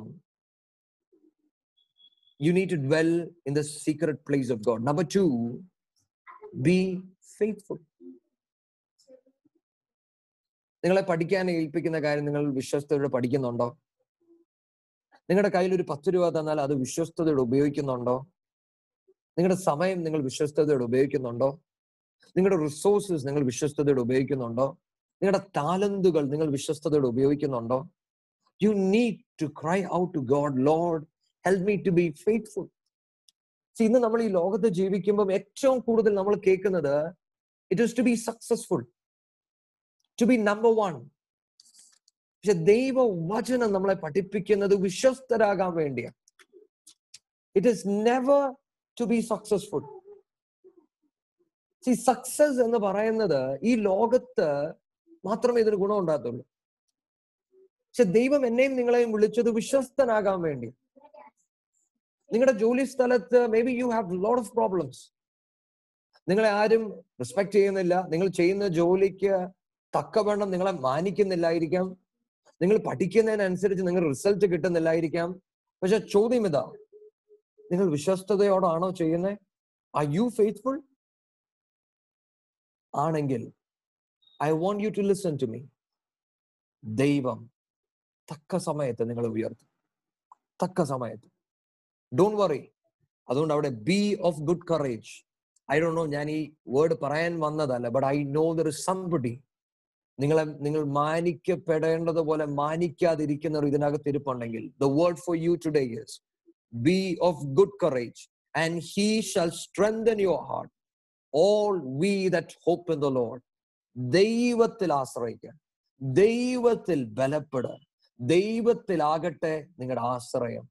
you need to dwell in the secret place of God number two be faithful നിങ്ങളെ പഠിക്കാൻ ഏൽപ്പിക്കുന്ന കാര്യം നിങ്ങൾ വിശ്വസ്തയോടെ പഠിക്കുന്നുണ്ടോ? നിങ്ങളുടെ കയ്യിൽ ഒരു പത്ത് രൂപ തന്നാൽ അത് വിശ്വസ്തയോടെ ഉപയോഗിക്കുന്നുണ്ടോ? നിങ്ങളുടെ സമയം നിങ്ങൾ വിശ്വസ്തയോടെ ഉപയോഗിക്കുന്നുണ്ടോ? നിങ്ങളുടെ റിസോഴ്സസ് നിങ്ങൾ വിശ്വസ്തയോടെ ഉപയോഗിക്കുന്നുണ്ടോ? നിങ്ങളുടെ താലന്തുകൾ നിങ്ങൾ വിശ്വസ്തയോടെ ഉപയോഗിക്കുന്നുണ്ടോ? You need to cry out to God Lord help me to be faithful ഇന്ന് നമ്മൾ ഈ ലോകത്ത് ജീവിക്കുമ്പോൾ ഏറ്റവും കൂടുതൽ നമ്മൾ കേൾക്കുന്നത് it is to be successful to be number one പക്ഷെ ദൈവ വചനം നമ്മളെ പഠിപ്പിക്കുന്നത് വിശ്വസ്തരാകാൻ വേണ്ടിയാണ്. It is never to be successful see success എന്ന് പറയുന്നത് ഈ ലോകത്ത് മാത്രമേ ഇതിന് ഗുണം ഉണ്ടാകത്തുള്ളൂ. പക്ഷെ ദൈവം എന്നെയും നിങ്ങളെയും വിളിച്ചത് വിശ്വസ്തനാകാൻ വേണ്ടി. നിങ്ങളുടെ ജോലി സ്ഥലത്ത് may be you have lot of problems നിങ്ങളെ ആരും റെസ്പെക്ട് ചെയ്യുന്നില്ല. നിങ്ങൾ ചെയ്യുന്ന ജോലിക്ക് തക്കവണ്ണം നിങ്ങളെ മാനിക്കുന്നില്ലായിരിക്കാം. നിങ്ങൾ പഠിക്കുന്നതിനനുസരിച്ച് നിങ്ങൾ റിസൾട്ട് കിട്ടുന്നില്ലായിരിക്കാം. പക്ഷെ ചോദ്യം ഇതാ. നിങ്ങൾ വിശ്വസ്തയോടാണോ ചെയ്യുന്നത് ആർ യു ഫെയ്ത്ത്ഫുൾ ആണെങ്കിൽ I want you to listen to me ദൈവം തക്ക സമയത്ത് നിങ്ങൾ ഉയർത്തും. തക്ക സമയത്ത്. ഡോണ്ട് വറി അതുകൊണ്ട് അവിടെ be of good courage I do know ഞാൻ ഈ വേർഡ് പറയാൻ വന്നതല്ല but I know there is somebody നിങ്ങളെ നിങ്ങൾ മാനിക്കപ്പെടേണ്ടതുപോലെ മാനിക്കാതിരിക്കുന്നവർ ഇതിനകത്ത് ഇരിപ്പുണ്ടെങ്കിൽ the word for you today is be of good courage and he shall strengthen your heart all ye that hope in the Lord ദൈവത്തിൽ ആശ്രയിക്കുക ദൈവത്തിൽ ബലപ്പെടുക ദൈവത്തിലാകട്ടെ നിങ്ങളുടെ ആശ്രയം.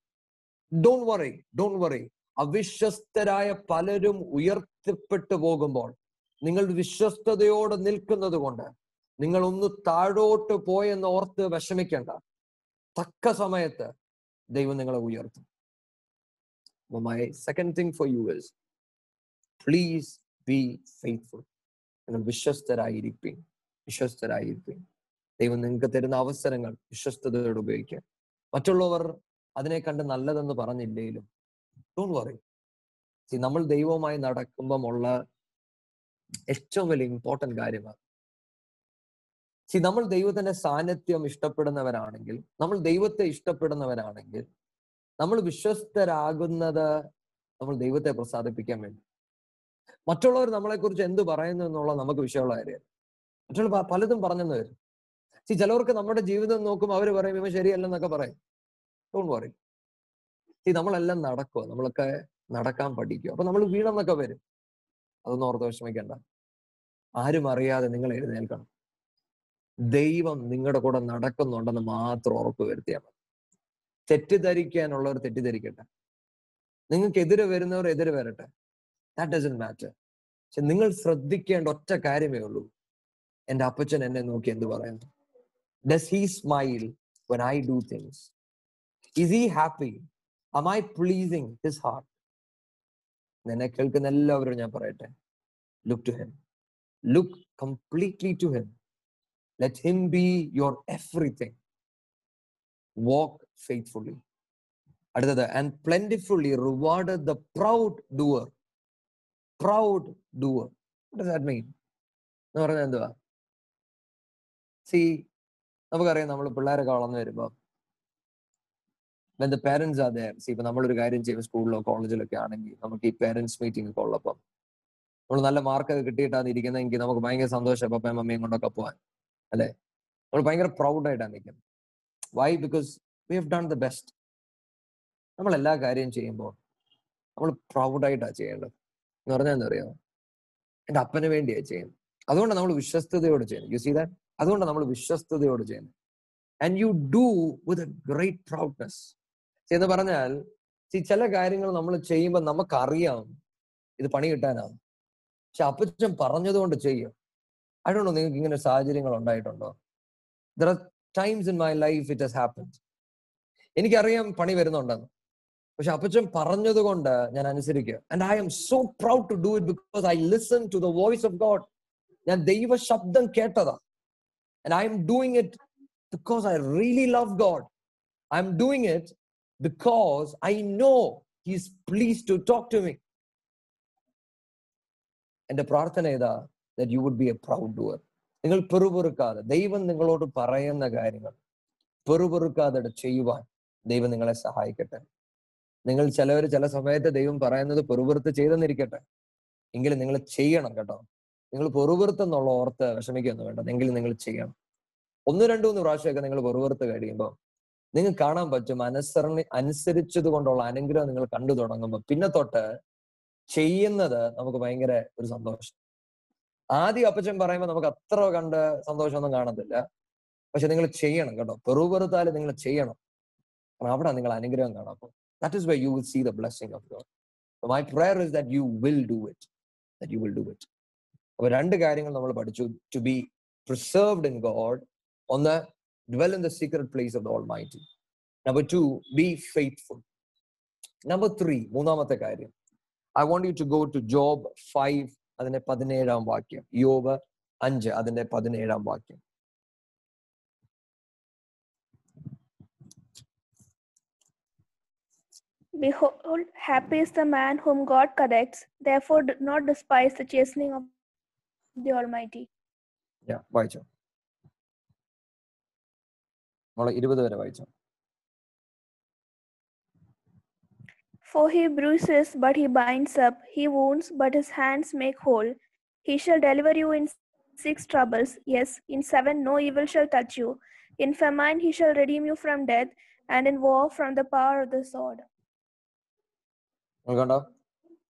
ഡോൺ വറി ഡോൺ വറി അവിശ്വസ്തരായ പലരും ഉയർത്തപ്പെട്ടു പോകുമ്പോൾ നിങ്ങൾ വിശ്വസ്തയോടെ നിൽക്കുന്നത് കൊണ്ട് നിങ്ങൾ ഒന്ന് താഴോട്ട് പോയെന്ന് ഓർത്ത് വിഷമിക്കേണ്ട. തക്ക സമയത്ത് ദൈവം നിങ്ങളെ ഉയർത്തും. My second thing for you is please be faithful നിങ്ങൾ വിശ്വസ്തരായിരിക്കും വിശ്വസ്തരായിരിക്കും ദൈവം നിങ്ങൾക്ക് തരുന്ന അവസരങ്ങൾ വിശ്വസ്തയോടെ ഉപയോഗിക്കുക മറ്റുള്ളവർ അതിനെ കണ്ട് നല്ലതെന്ന് പറഞ്ഞില്ലേലും ഡോണ്ട് വറി നമ്മൾ ദൈവവുമായി നടക്കുമ്പോൾ ഉള്ള ഏറ്റവും വലിയ ഇമ്പോർട്ടന്റ് കാര്യമാണ് സി നമ്മൾ ദൈവത്തിന്റെ സാന്നിധ്യം ഇഷ്ടപ്പെടുന്നവരാണെങ്കിൽ നമ്മൾ ദൈവത്തെ ഇഷ്ടപ്പെടുന്നവരാണെങ്കിൽ നമ്മൾ വിശ്വസ്തരാകുന്നത് നമ്മൾ ദൈവത്തെ പ്രസാദിപ്പിക്കാൻ വേണ്ടി. മറ്റുള്ളവർ നമ്മളെക്കുറിച്ച് എന്ത് പറയുന്നു എന്നുള്ള നമുക്ക് വിഷയമുള്ള കാര്യമാണ് മറ്റുള്ള പലതും പറഞ്ഞെന്ന് വരും. സി ചിലവർക്ക് നമ്മുടെ ജീവിതം നോക്കും അവർ പറയും ഇവ ശരിയല്ലെന്നൊക്കെ പറയും. ഡോണ്ട് വറി സി നമ്മളെല്ലാം നടക്കുക നമ്മളൊക്കെ നടക്കാൻ പഠിക്കുക അപ്പൊ നമ്മൾ വീണെന്നൊക്കെ വരും. അതൊന്നും ഓർത്ത് വിഷമിക്കേണ്ട. ആരും അറിയാതെ നിങ്ങൾ എഴുന്നേൽക്കണം. ദൈവം നിങ്ങളുടെ കൂടെ നടക്കുന്നുണ്ടെന്ന് മാത്രം ഉറപ്പ് വരുത്തിയാൽ മതി. തെറ്റിദ്ധരിക്കാനുള്ളവർ തെറ്റിദ്ധരിക്കട്ടെ. നിങ്ങൾക്ക് എതിരെ വരുന്നവർ എതിരെ വരട്ടെ. ദാറ്റ് ഡസൻ മാറ്റർ പക്ഷെ നിങ്ങൾ ശ്രദ്ധിക്കേണ്ട ഒറ്റ കാര്യമേ ഉള്ളൂ. എന്റെ അപ്പച്ചൻ എന്നെ നോക്കി എന്ത് പറയുന്നു? Does he smile when I do things? Is he happy? Am I pleasing his heart? എന്നെ കേൾക്കുന്ന എല്ലാവരും ഞാൻ പറയട്ടെ. Look to him look completely to him let Him be your everything. Walk faithfully. അടുത്തത് and plentifully reward the proud doer proud doer that mean എന്ന് പറഞ്ഞാൽ എന്തുവാ? See നമുക്കറിയാം നമ്മൾ പിള്ളേരൊക്കെ വളർന്നു വരുമ്പോൾ when the parents are there see ഇപ്പൊ നമ്മളൊരു കാര്യം ചെയ്യും സ്കൂളിലോ കോളേജിലൊക്കെ ആണെങ്കിൽ നമുക്ക് ഈ പേരൻസ് മീറ്റിംഗ് ഒക്കെ ഉള്ളപ്പം നമ്മൾ നല്ല മാർക്കൊക്കെ കിട്ടിയിട്ടാണ് ഇരിക്കുന്നതെങ്കിൽ നമുക്ക് ഭയങ്കര സന്തോഷം പപ്പയും മമ്മിയും കൊണ്ടൊക്കെ പോവാൻ. അല്ലെ? നമ്മൾ ഭയങ്കര പ്രൗഡായിട്ടാണ് നിൽക്കുന്നത് why because we have done the best നമ്മൾ എല്ലാ കാര്യം ചെയ്യുമ്പോൾ നമ്മൾ പ്രൗഡായിട്ടാണ് ചെയ്യേണ്ടത്. എന്ന് പറഞ്ഞാൽ എന്താ പറയുക എന്റെ അപ്പന് വേണ്ടിയാണ് ചെയ്യുന്നത് അതുകൊണ്ട് നമ്മൾ വിശ്വസ്തയോട് ചെയ്യുന്നത് യു സീ ദാറ്റ് അതുകൊണ്ട് നമ്മൾ വിശ്വസ്തയോട് ചെയ്യുന്നത് and you do with a great proudness എന്ന് പറഞ്ഞാൽ ചില കാര്യങ്ങൾ നമ്മൾ ചെയ്യുമ്പോൾ നമുക്കറിയാം. ഇത് പണി കിട്ടാനാണ് പക്ഷെ അപ്പച്ചൻ പറഞ്ഞതുകൊണ്ട് ചെയ്യും. ഐ ഡോ നിങ്ങൾക്ക് ഇങ്ങനെ സാഹചര്യങ്ങൾ ഉണ്ടായിട്ടുണ്ടോ? There are times in my life it has happened എനിക്കറിയാം പണി വരുന്നുണ്ടെന്ന്. പക്ഷെ അപ്പച്ചൻ പറഞ്ഞത് കൊണ്ട് ഞാൻ അനുസരിക്കുക. And I am so proud to do it because I listen to the voice of God ഞാൻ ദൈവ ശബ്ദം കേട്ടതാ and I am doing it because I really love God I am doing it because I know he's please to talk to me എന്റെ പ്രാർത്ഥന ഏതാ? You would be a proud doer നിങ്ങൾ പെറുപെറുക്കാതെ ദൈവം നിങ്ങളോട് പറയുന്ന കാര്യങ്ങൾ പെറുപെറുക്കാതെ ചെയ്യുവാൻ ദൈവം നിങ്ങളെ സഹായിക്കട്ടെ. നിങ്ങൾ ചിലവർ ചില സമയത്ത് ദൈവം പറയുന്നത് പെറുപെറുത്ത് ചെയ്തെന്നിരിക്കട്ടെ. എങ്കിലും നിങ്ങൾ ചെയ്യണം കേട്ടോ. നിങ്ങൾ പെറുപെറുത്തെന്നുള്ള ഓർത്ത് വിഷമിക്കൊന്നും വേണ്ട. എങ്കിലും നിങ്ങൾ ചെയ്യണം. ഒന്ന് രണ്ടു മൂന്ന് പ്രാവശ്യമൊക്കെ നിങ്ങൾ പെറുപെറുത്ത് കഴിയുമ്പോൾ നിങ്ങൾക്ക് കാണാൻ പറ്റും അനുസരണി അനുസരിച്ചത് കൊണ്ടുള്ള അനുഗ്രഹം നിങ്ങൾ കണ്ടു തുടങ്ങുമ്പോൾ പിന്നെ തൊട്ട് ചെയ്യുന്നത് നമുക്ക് ഭയങ്കര ഒരു സന്തോഷം. ആദ്യം അപ്പച്ചൻ പറയുമ്പോൾ നമുക്ക് അത്ര കണ്ട് സന്തോഷമൊന്നും കാണത്തില്ല. പക്ഷെ നിങ്ങൾ ചെയ്യണം കേട്ടോ. പെറുപെറുത്താൽ നിങ്ങൾ ചെയ്യണം. കാരണം അവിടെ നിങ്ങൾ അനുഗ്രഹം കാണാം അപ്പോൾ that is why you will see the blessing of God my prayer is that you will do it that you will do it അപ്പൊ രണ്ട് കാര്യങ്ങൾ നമ്മൾ പഠിച്ചു. To be preserved in God ഒന്ന് dwell in the secret place of the Almighty. Number two, be faithful. Number three, മൂന്നാമത്തെ കാര്യം. I want you to go to Job five അതിന്റെ പതിനേഴാം വാക്യം യോബ് അഞ്ച് അതിന്റെ പതിനേഴാം വാക്യം Behold, happy is the man whom God corrects. Therefore, do not despise the chastening of the Almighty. Yeah, വായിച്ചോ നമ്മളെ ഇരുപത് വരെ വായിച്ചോ For he bruises, but he binds up. He wounds, but his hands make whole. He shall deliver you in six troubles. Yes, in seven no evil shall touch you. In famine he shall redeem you from death, and in war from the power of the sword. കണ്ടോ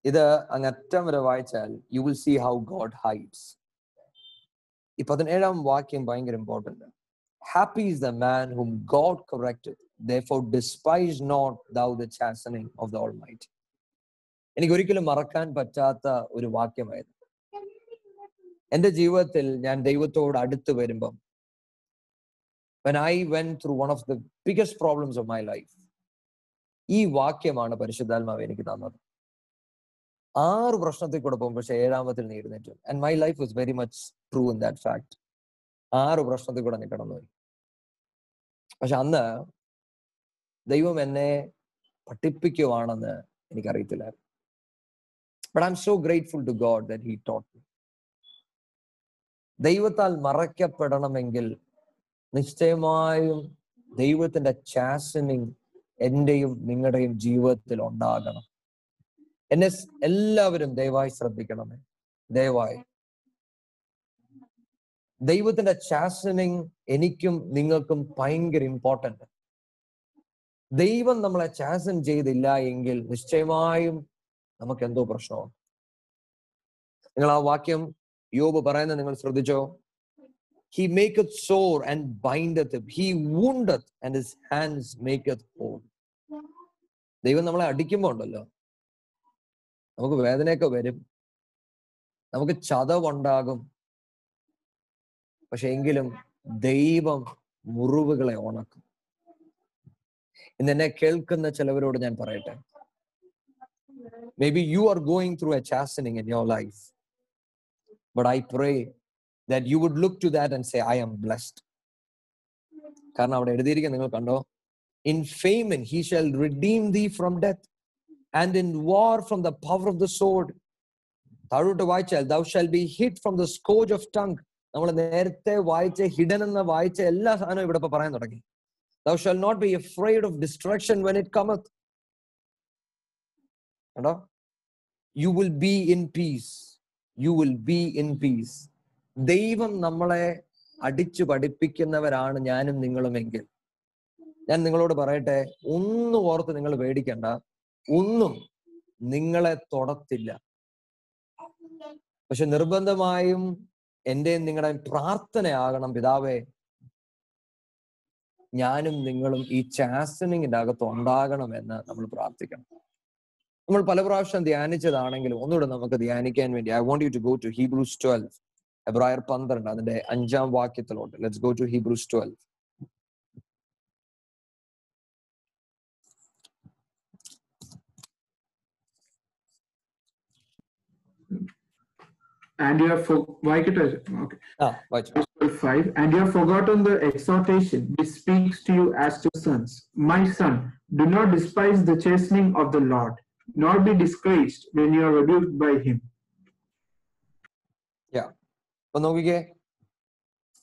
ഇത് അങ്ങ് അറ്റം വരെ വായിച്ചാൽ you will see how God hides ഈ പതിനേഴാം വാക്യം ഭയങ്കര important happy is the man whom God correcteth therefore despise not thou the chastening of the almighty. എനിക്ക് ഒരിക്കലും മറക്കാൻ പറ്റാത്ത ഒരു വാക്യമായിരുന്നു. എന്റെ ജീവിതത്തിൽ ഞാൻ ദൈവത്തോട് അടുത്ത് വരുമ്പം when i went through one of the biggest problems of my life ഈ വാക്യമാണ് പരിശുദ്ധാത്മാവ് എനിക്ക് തന്നത്. ആറ് പ്രശ്നത്തിൽ കൂടെ പോകും പക്ഷെ ഏഴാമത്തിൽ നീ എഴുന്നേറ്റു. And my life was very much true in that fact ആറ് പ്രശ്നത്തിൽ കൂടെ നീ കടന്നുപോയി. പക്ഷെ അന്ന് ദൈവം എന്നെ പഠിപ്പിക്കുവാണെന്ന് എനിക്കറിയത്തില്ലായിരുന്നു but I am so grateful to God that taught ദൈവത്താൽ മറയ്ക്കപ്പെടണമെങ്കിൽ നിശ്ചയമായും ദൈവത്തിന്റെ ചാസനിങ് എന്റെയും നിങ്ങളുടെയും ജീവിതത്തിൽ ഉണ്ടാകണം. എന്നെ എല്ലാവരും ദയവായി ശ്രദ്ധിക്കണമേ. ദയവായി. ദൈവത്തിന്റെ ചാസനിങ് എനിക്കും നിങ്ങൾക്കും ഭയങ്കര ഇമ്പോർട്ടന്റ് ദൈവം നമ്മളെ ചാസൻ ചെയ്തില്ല എങ്കിൽ നിശ്ചയമായും നമുക്ക് എന്തോ പ്രശ്നമാണ്. നിങ്ങൾ ആ വാക്യം യോബ് പറയുന്നത് നിങ്ങൾ ശ്രദ്ധിച്ചോ? He maketh sore and bindeth he woundeth and his hands maketh whole ദൈവം നമ്മളെ അടിക്കുമ്പോ ഉണ്ടല്ലോ. നമുക്ക് വേദനയൊക്കെ വരും. നമുക്ക് ചതവുണ്ടാകും. പക്ഷെ എങ്കിലും ദൈവം മുറിവുകളെ ഉണക്കും. ഇന്ന് എന്നെ കേൾക്കുന്ന ചിലവരോട് ഞാൻ പറയട്ടെ? May be you are going through a chastening in your life but I pray that you would look to that and say I am blessed കാരണം അവിടെ എഴുതിയിരിക്കുന്നത് നിങ്ങൾ കണ്ടോ? In famine he shall redeem thee from death and in war from the power of the sword താഴോട്ട് വായിച്ചാൽ thou shalt be hid from the scourge of tongue നമ്മൾ നേരത്തെ വായിച്ച ഹിഡൻ എന്ന് വായിച്ച എല്ലാ സാധനവും ഇവിടെ ഇപ്പൊ പറയാൻ തുടങ്ങി. Thou shalt not be afraid of destruction when it cometh. കണ്ടോ you will be in peace you will be in peace ദൈവം നമ്മളെ അടിച്ചു പഠിപ്പിക്കുന്നവരാണ് ഞാനും നിങ്ങളുമെങ്കിൽ ഞാൻ നിങ്ങളോട് പറയട്ടെ ഒന്നും ഓർത്ത് നിങ്ങൾ പേടിക്കണ്ട. ഒന്നും നിങ്ങളെ തൊടത്തില്ല. പക്ഷെ നിർബന്ധമായും എന്റെയും നിങ്ങളുടെ പ്രാർത്ഥനയാകണം പിതാവേ. ഞാനും നിങ്ങളും ഈ ചാസനിങ്ങിന്റെ അകത്ത് ഉണ്ടാകണമെന്ന് നമ്മൾ പ്രാർത്ഥിക്കണം. നമ്മൾ പല പ്രാവശ്യം ധ്യാനിച്ചതാണെങ്കിലും ഒന്നുകൂടെ നമുക്ക് ധ്യാനിക്കാൻ വേണ്ടി I want you to go to Hebrews twelve എബ്രായർ പന്ത്രണ്ട് അതിന്റെ അഞ്ചാം വാക്യത്തിലോട്ട്. Let's go to Hebrews twelve And you have for- വായിക്കട്ടെ? ആ വായിച്ചു. 5 And you have forgotten the exhortation which speaks to you as to sons. My son, do not despise the chastening of the Lord, nor be discouraged when you are rebuked by him. അപ്പൊ നോക്കിക്കേ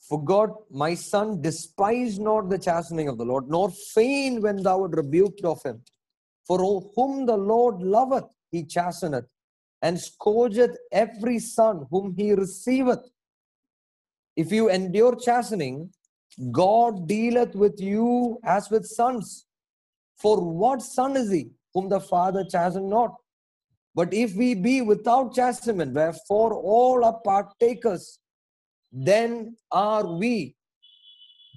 For God, my son, despise not the chastening of the Lord, nor faint when thou art rebuked of him. For whom the Lord loveth, he chasteneth, and scourgeth every son whom he receiveth. If you endure chastening, God dealeth with you as with sons. For what son is he whom the father chasten not? But if we be without chastisement, wherefore all are partakers, then are we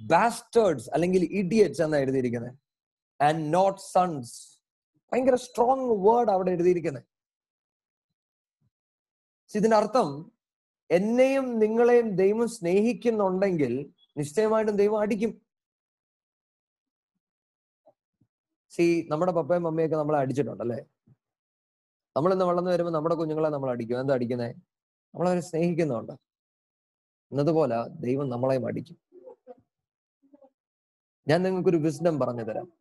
bastards അല്ലെങ്കിൽ idiots എന്നാണ് എഴുതിയിരിക്കുന്നത് and not sons ഭയങ്കര strong word അവിടെ എഴുതിയിരിക്കുന്നത് ഇതിന്റെ അർത്ഥം എന്നെയും നിങ്ങളെയും ദൈവം സ്നേഹിക്കുന്നുണ്ടെങ്കിൽ നിശ്ചയമായിട്ടും ദൈവം അടിക്കും. സി നമ്മുടെ പപ്പയും മമ്മിയൊക്കെ നമ്മളെ അടിച്ചിട്ടുണ്ടല്ലേ? നമ്മൾ ഇന്ന് വളർന്നു വരുമ്പോൾ നമ്മുടെ കുഞ്ഞുങ്ങളെ നമ്മൾ അടിക്കും. എന്താ അടിക്കുന്നേ? നമ്മളവരെ സ്നേഹിക്കുന്നുണ്ട്. എന്നതുപോലെ ദൈവം നമ്മളെയും അടിക്കും. ഞാൻ നിങ്ങൾക്കൊരു വിസ്ഡം പറഞ്ഞു തരാം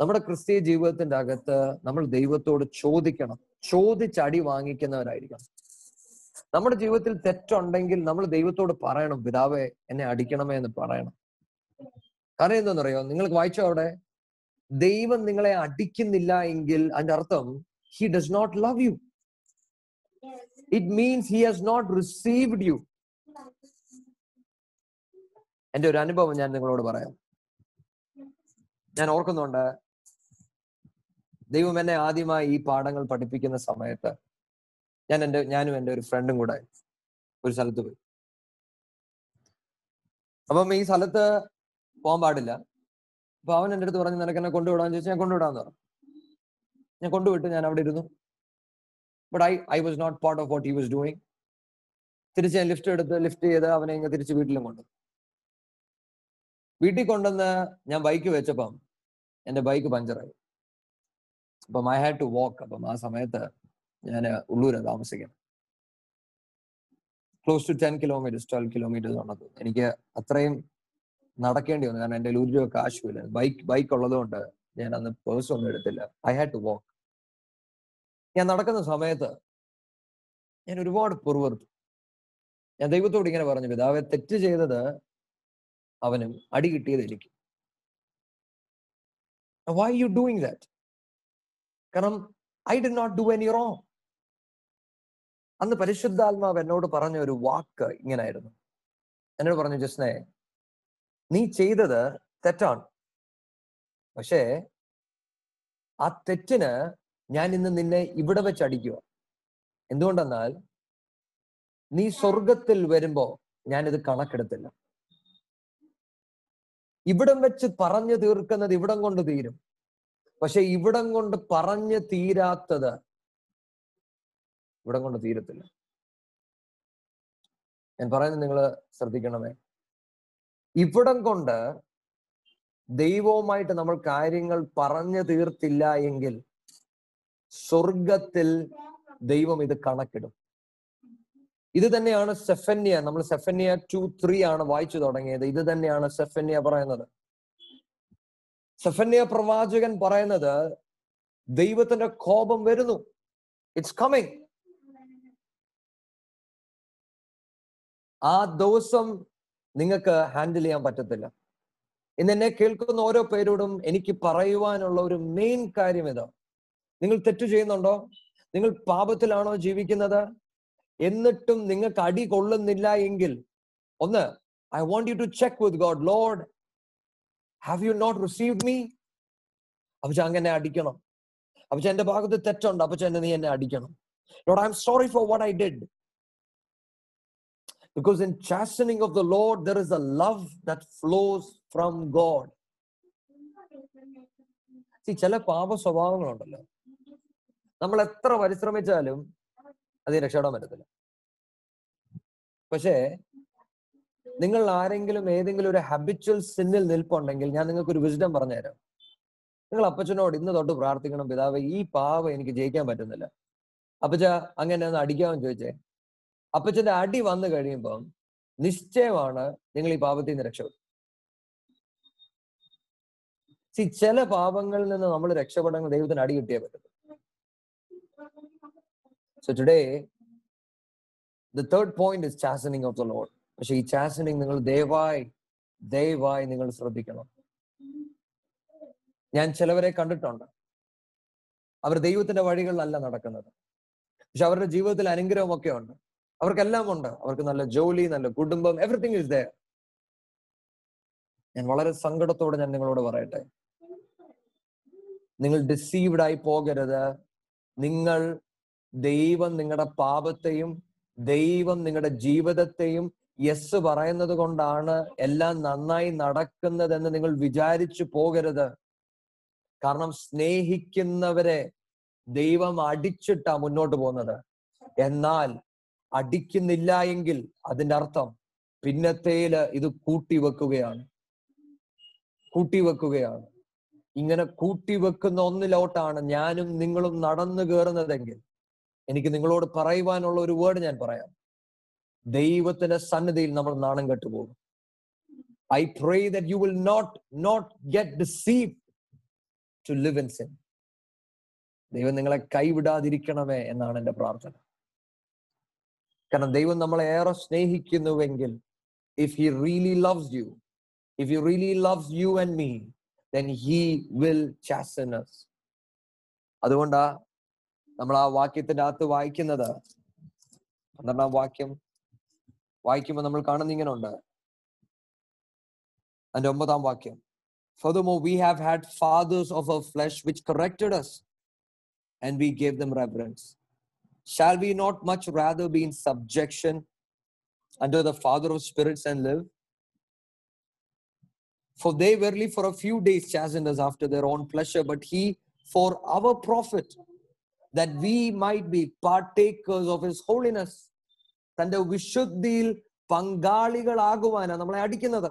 നമ്മുടെ ക്രിസ്തീയ ജീവിതത്തിന്റെ അകത്ത് നമ്മൾ ദൈവത്തോട് ചോദിക്കണം. ചോദിച്ചടി വാങ്ങിക്കുന്നവരായിരിക്കണം. നമ്മുടെ ജീവിതത്തിൽ തെറ്റുണ്ടെങ്കിൽ നമ്മൾ ദൈവത്തോട് പറയണം പിതാവേ എന്നെ അടിക്കണമേ എന്ന് പറയണം. കാരണം എന്താണെന്നറിയോ? നിങ്ങൾക്ക് വായിച്ചോ അവിടെ? ദൈവം നിങ്ങളെ അടിക്കുന്നില്ല എങ്കിൽ അതിന്റെ അർത്ഥം he does not love you it means he has not received you എന്റെ ഒരു അനുഭവം ഞാൻ നിങ്ങളോട് പറയാം. ഞാൻ ഓർക്കുന്നുണ്ട് ദൈവം എന്നെ ആദ്യമായി ഈ പാഠങ്ങൾ പഠിപ്പിക്കുന്ന സമയത്ത് ഞാൻ എന്റെ ഞാനും എന്റെ ഒരു ഫ്രണ്ടും കൂടെ ഒരു സ്ഥലത്ത് പോയി. അപ്പം ഈ സ്ഥലത്ത് പോകാൻ പാടില്ല. അപ്പൊ അവൻ എന്റെ അടുത്ത് പറഞ്ഞു നിനക്ക് എന്നെ കൊണ്ടുവിടാന്ന് ചോദിച്ചു. ഞാൻ കൊണ്ടുവിടാന്ന് പറഞ്ഞു. ഞാൻ കൊണ്ടുവിട്ട് ഞാൻ അവിടെ ഇരുന്നു. But I I was not part of what he was doing തിരിച്ച് ഞാൻ ലിഫ്റ്റ് എടുത്ത് ലിഫ്റ്റ് ചെയ്ത് അവനെ ഇങ്ങനെ തിരിച്ച് വീട്ടിലും കൊണ്ടു. വീട്ടിൽ കൊണ്ടുവന്ന് ഞാൻ ബൈക്ക് വെച്ചപ്പം എന്റെ ബൈക്ക് പഞ്ചറായി. അപ്പം ഐ ഹാഡ് ടു വാക്ക് അപ്പം ആ സമയത്ത് ഞാൻ ഉള്ളൂരാണ് താമസിക്കുന്നത് close to ten kilometres twelve kilometres ഉള്ളത് എനിക്ക് അത്രയും നടക്കേണ്ടി വന്നു. കാരണം എന്റെ ഒരു രൂപ കാശുമില്ല ബൈക്ക് ബൈക്ക് ഉള്ളതുകൊണ്ട് ഞാൻ അന്ന് പേഴ്സ് ഒന്നും എടുത്തില്ല. ഐ ഹാഡ് ടു വാക്ക് ഞാൻ നടക്കുന്ന സമയത്ത് ഞാൻ ഒരുപാട് പുറവർത്തു ഞാൻ ദൈവത്തോട് ഇങ്ങനെ പറഞ്ഞു പിതാവെ തെറ്റ് ചെയ്തത് അവനും അടി കിട്ടിയത് എനിക്ക്. വൈ യു ഡൂയിങ് ദാറ്റ് കാരണം I did not do any wrong അന്ന് പരിശുദ്ധാത്മാവ് എന്നോട് പറഞ്ഞ ഒരു വാക്ക് ഇങ്ങനായിരുന്നു. എന്നോട് പറഞ്ഞു ജസ്നെ നീ ചെയ്തത് തെറ്റാണ്. പക്ഷേ ആ തെറ്റിന് ഞാൻ ഇന്ന് നിന്നെ ഇവിടെ വെച്ച് അടിക്കുക. എന്തുകൊണ്ടെന്നാൽ നീ സ്വർഗത്തിൽ വരുമ്പോ ഞാനിത് കണക്കെടുത്തില്ല. ഇവിടം വെച്ച് പറഞ്ഞു തീർക്കുന്നത് ഇവിടം കൊണ്ട് തീരും. പക്ഷെ ഇവിടം കൊണ്ട് പറഞ്ഞു തീരാത്തത് ഇവിടം കൊണ്ട് തീരത്തില്ല. ഞാൻ പറയുന്നത് നിങ്ങൾ ശ്രദ്ധിക്കണമേ. ഇവിടം കൊണ്ട് ദൈവവുമായിട്ട് നമ്മൾ കാര്യങ്ങൾ പറഞ്ഞു തീർത്തില്ല എങ്കിൽ സ്വർഗത്തിൽ ദൈവം ഇത് കണക്കിടും. ഇത് തന്നെയാണ് സെഫന്യ. നമ്മൾ സെഫന്യ ടു ത്രീ ആണ് വായിച്ചു തുടങ്ങിയത്. ഇത് തന്നെയാണ് സെഫന്യ പറയുന്നത്. സെഫന്യ പ്രവാചകൻ പറയുന്നത് ദൈവത്തിന്റെ കോപം വരുന്നു. ഇറ്റ്സ് കമ്മിങ് ആ ദിവസം നിങ്ങൾക്ക് ഹാൻഡിൽ ചെയ്യാൻ പറ്റത്തില്ല. ഇന്ന് എന്നെ കേൾക്കുന്ന ഓരോ പേരോടും എനിക്ക് പറയുവാനുള്ള ഒരു മെയിൻ കാര്യം ഇതാ. നിങ്ങൾ തെറ്റു ചെയ്യുന്നുണ്ടോ? നിങ്ങൾ പാപത്തിലാണോ ജീവിക്കുന്നത്? എന്നിട്ടും നിങ്ങൾക്ക് അടി കൊള്ളുന്നില്ല എങ്കിൽ ഒന്ന് I want you to check with God Lord have you not received me അപ്പച്ച അങ്ങനെ അടിക്കണം. അപ്പച്ച എന്റെ ഭാഗത്ത് തെറ്റുണ്ട്. അപ്പച്ച എന്നെ നീ എന്നെ അടിക്കണം. Lord I am sorry for what I did Because in chastening of the Lord, there is a love that flows from God. See, ചില പാപ സ്വഭാവങ്ങളുണ്ടല്ലോ നമ്മൾ എത്ര പരിശ്രമിച്ചാലും അത് രക്ഷപ്പെടാൻ പറ്റത്തില്ല. പക്ഷേ നിങ്ങൾ ആരെങ്കിലും ഏതെങ്കിലും ഒരു ഹാബിച്വൽ സിന്നിൽ നിൽപ്പുണ്ടെങ്കിൽ ഞാൻ നിങ്ങൾക്ക് ഒരു വിസ്ഡം പറഞ്ഞുതരാം. നിങ്ങൾ അപ്പച്ചനോട് ഇന്ന് തൊട്ട് പ്രാർത്ഥിക്കണം പിതാവ് ഈ പാവ എനിക്ക് ജയിക്കാൻ പറ്റുന്നില്ല. അപ്പച്ച അങ്ങനെ ഒന്ന് അടിക്കാമെന്ന് ചോദിച്ചേ. അപ്പച്ചന്റെ അടി വന്നു കഴിയുമ്പം നിശ്ചയമാണ് നിങ്ങൾ ഈ പാപത്തിൽ നിന്ന് രക്ഷപ്പെടും സി ചില പാപങ്ങളിൽ നിന്ന് നമ്മൾ രക്ഷപ്പെടണമെങ്കിൽ ദൈവത്തിന് അടി കിട്ടിയേ പറ്റും so today the third point is chastening of the Lord പക്ഷെ ഈ ചാസനിങ് നിങ്ങൾ ദയവായി ദയവായി നിങ്ങൾ ശ്രദ്ധിക്കണം. ഞാൻ ചിലവരെ കണ്ടിട്ടുണ്ട്. അവർ ദൈവത്തിന്റെ വഴികളിലല്ല നടക്കുന്നത്. പക്ഷെ അവരുടെ ജീവിതത്തിൽ അനുഗ്രഹമൊക്കെ ഉണ്ട് അവർക്കെല്ലാം ഉണ്ട്. അവർക്ക് നല്ല ജോലി നല്ല കുടുംബം എവറിത്തിങ് ഇസ് ദയർ ഞാൻ വളരെ സങ്കടത്തോടെ ഞാൻ നിങ്ങളോട് പറയട്ടെ. നിങ്ങൾ ഡിസീവ്ഡ് ആയി പോകരുത്. നിങ്ങൾ ദൈവം നിങ്ങളുടെ പാപത്തെയും ദൈവം നിങ്ങളുടെ ജീവിതത്തെയും യെസ് പറയുന്നത് കൊണ്ടാണ് എല്ലാം നന്നായി നടക്കുന്നതെന്ന് നിങ്ങൾ വിചാരിച്ചു പോകരുത്. കാരണം സ്നേഹിക്കുന്നവരെ ദൈവം അടിച്ചിട്ടാ മുന്നോട്ട് പോകുന്നത്. എന്നാൽ അടിക്കുന്നില്ല എങ്കിൽ അതിന്റെ അർത്ഥം പിന്നത്തേൽ ഇത് കൂട്ടിവെക്കുകയാണ് കൂട്ടിവെക്കുകയാണ് ഇങ്ങനെ കൂട്ടിവെക്കുന്ന ഒന്നിലോട്ടാണ് ഞാനും നിങ്ങളും നടന്നു കയറുന്നതെങ്കിൽ. എനിക്ക് നിങ്ങളോട് പറയുവാനുള്ള ഒരു വേർഡ് ഞാൻ പറയാം. ദൈവത്തിന്റെ സന്നിധിയിൽ നമ്മൾ നാണം കെട്ടുപോകും. I pray that you will not not get deceive to live in sin ദൈവം നിങ്ങളെ കൈവിടാതിരിക്കണമേ എന്നാണ് എന്റെ പ്രാർത്ഥന. കാരണം ദൈവം നമ്മളെ ഏറെ സ്നേഹിക്കുന്നുവെങ്കിൽ if he really loves you if you really loves you and me then he will chastens അതുകൊണ്ടാ നമ്മൾ ആ വാക്യത്തിന്റെ അകത്ത് വായിക്കുന്നത്. പന്ത്രണ്ടാം വാക്യം വായിക്കുമ്പോൾ നമ്മൾ കാണുന്ന ഇങ്ങനെ ഉണ്ട് അതിന്റെ ഒമ്പതാം വാക്യം. Furthermore, we have had fathers of our flesh which corrected us, and we gave them reverence. Shall we not much rather be in subjection under the Father of spirits and live? For they verily for a few days chastened us after their own pleasure, but he for our profit, that we might be partakers of his holiness. തന്റെ വിശുദ്ധിയിൽ പങ്കാളികളാകുവാനാണ് നമ്മളെ അടിക്കുന്നത്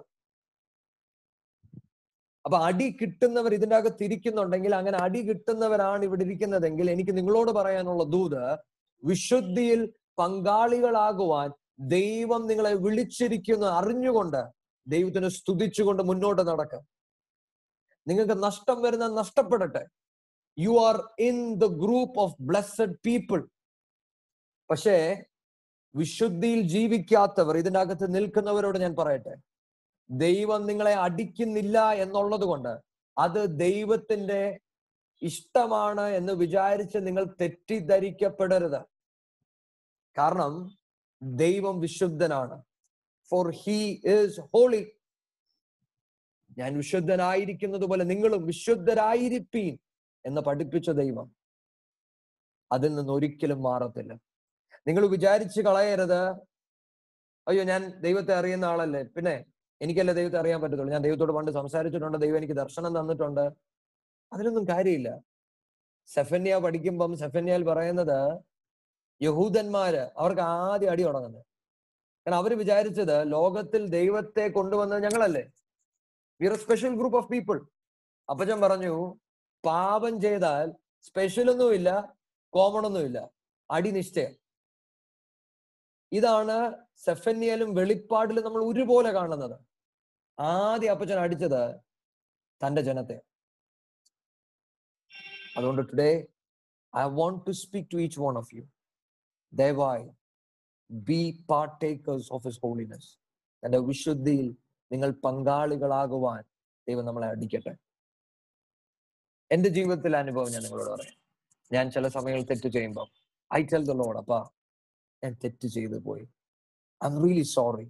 അപ്പൊ അടി കിട്ടുന്നവർ ഇതിന്റെ അകത്ത് ഇരിക്കുന്നുണ്ടെങ്കിൽ അങ്ങനെ അടി കിട്ടുന്നവരാണ് ഇവിടെ ഇരിക്കുന്നതെങ്കിൽ എനിക്ക് നിങ്ങളോട് പറയാനുള്ള ദൂത് വിശുദ്ധിയിൽ പങ്കാളികളാകുവാൻ ദൈവം നിങ്ങളെ വിളിച്ചിരിക്കുന്നു അറിഞ്ഞുകൊണ്ട് ദൈവത്തിനെ സ്തുതിച്ചുകൊണ്ട് മുന്നോട്ട് നടക്കാം. നിങ്ങൾക്ക് നഷ്ടം വരുന്ന നഷ്ടപ്പെടട്ടെ. You are in the group of blessed people പക്ഷേ വിശുദ്ധിയിൽ ജീവിക്കാത്തവർ ഇതിന്റെ അകത്ത് നിൽക്കുന്നവരോട് ഞാൻ പറയട്ടെ. ദൈവം നിങ്ങളെ അടിക്കുന്നില്ല എന്നുള്ളത് കൊണ്ട് അത് ദൈവത്തിന്റെ ഇഷ്ടമാണ് എന്ന് വിചാരിച്ച് നിങ്ങൾ തെറ്റിദ്ധരിക്കപ്പെടരുത്. കാരണം ദൈവം വിശുദ്ധനാണ്. ഫോർ ഹീ ഈസ് ഹോളി ഞാൻ വിശുദ്ധനായിരിക്കുന്നത് പോലെ നിങ്ങളും വിശുദ്ധരായിരിപ്പീൻ എന്ന് പഠിപ്പിച്ച ദൈവം അതിൽ നിന്ന് ഒരിക്കലും മാറത്തില്ല. നിങ്ങൾ വിചാരിച്ച് കളയരുത്. അയ്യോ ഞാൻ ദൈവത്തെ അറിയുന്ന ആളല്ലേ? പിന്നെ എനിക്കല്ലേ ദൈവത്തെ അറിയാൻ പറ്റത്തുള്ളൂ. ഞാൻ ദൈവത്തോട് പണ്ട് സംസാരിച്ചിട്ടുണ്ട്. ദൈവം എനിക്ക് ദർശനം തന്നിട്ടുണ്ട്. അതിലൊന്നും കാര്യമില്ല. സെഫന്യ പഠിക്കുമ്പം സെഫന്യയിൽ പറയുന്നത് യഹൂദന്മാര് അവർക്ക് ആദ്യം അടി തുടങ്ങുന്നത്. കാരണം അവർ വിചാരിച്ചത് ലോകത്തിൽ ദൈവത്തെ കൊണ്ടുവന്നത് ഞങ്ങളല്ലേ. We are special group of people അപ്പച്ചൻ പറഞ്ഞു പാപം ചെയ്താൽ സ്പെഷ്യൽ ഒന്നുമില്ല കോമൺ ഒന്നുമില്ല അടി നിശ്ചയം ഇതാണ് സെഫന്യയിലും വെളിപ്പാടിലും നമ്മൾ ഒരുപോലെ കാണുന്നത്. ആദ്യം അപ്പച്ചൻ അടിച്ചത് തന്റെ ജനത്തെ അതുകൊണ്ട് today I want to speak to each one of you ദയവായി be partakers of his holiness തന്റെ വിശുദ്ധിയിൽ നിങ്ങൾ പങ്കാളികളാകുവാൻ ദൈവം നമ്മളെ അടിക്കട്ടെ. എന്റെ ജീവിതത്തിലെ അനുഭവം ഞാൻ നിങ്ങളോട് പറയാം. ഞാൻ ചില സമയങ്ങളിൽ തെറ്റ് ചെയ്യുമ്പോൾ ഐ ടെൽ ദ അപ്പാ ഞാൻ തെറ്റ് ചെയ്തു പോയി. ഐ എം റിയലി സോറി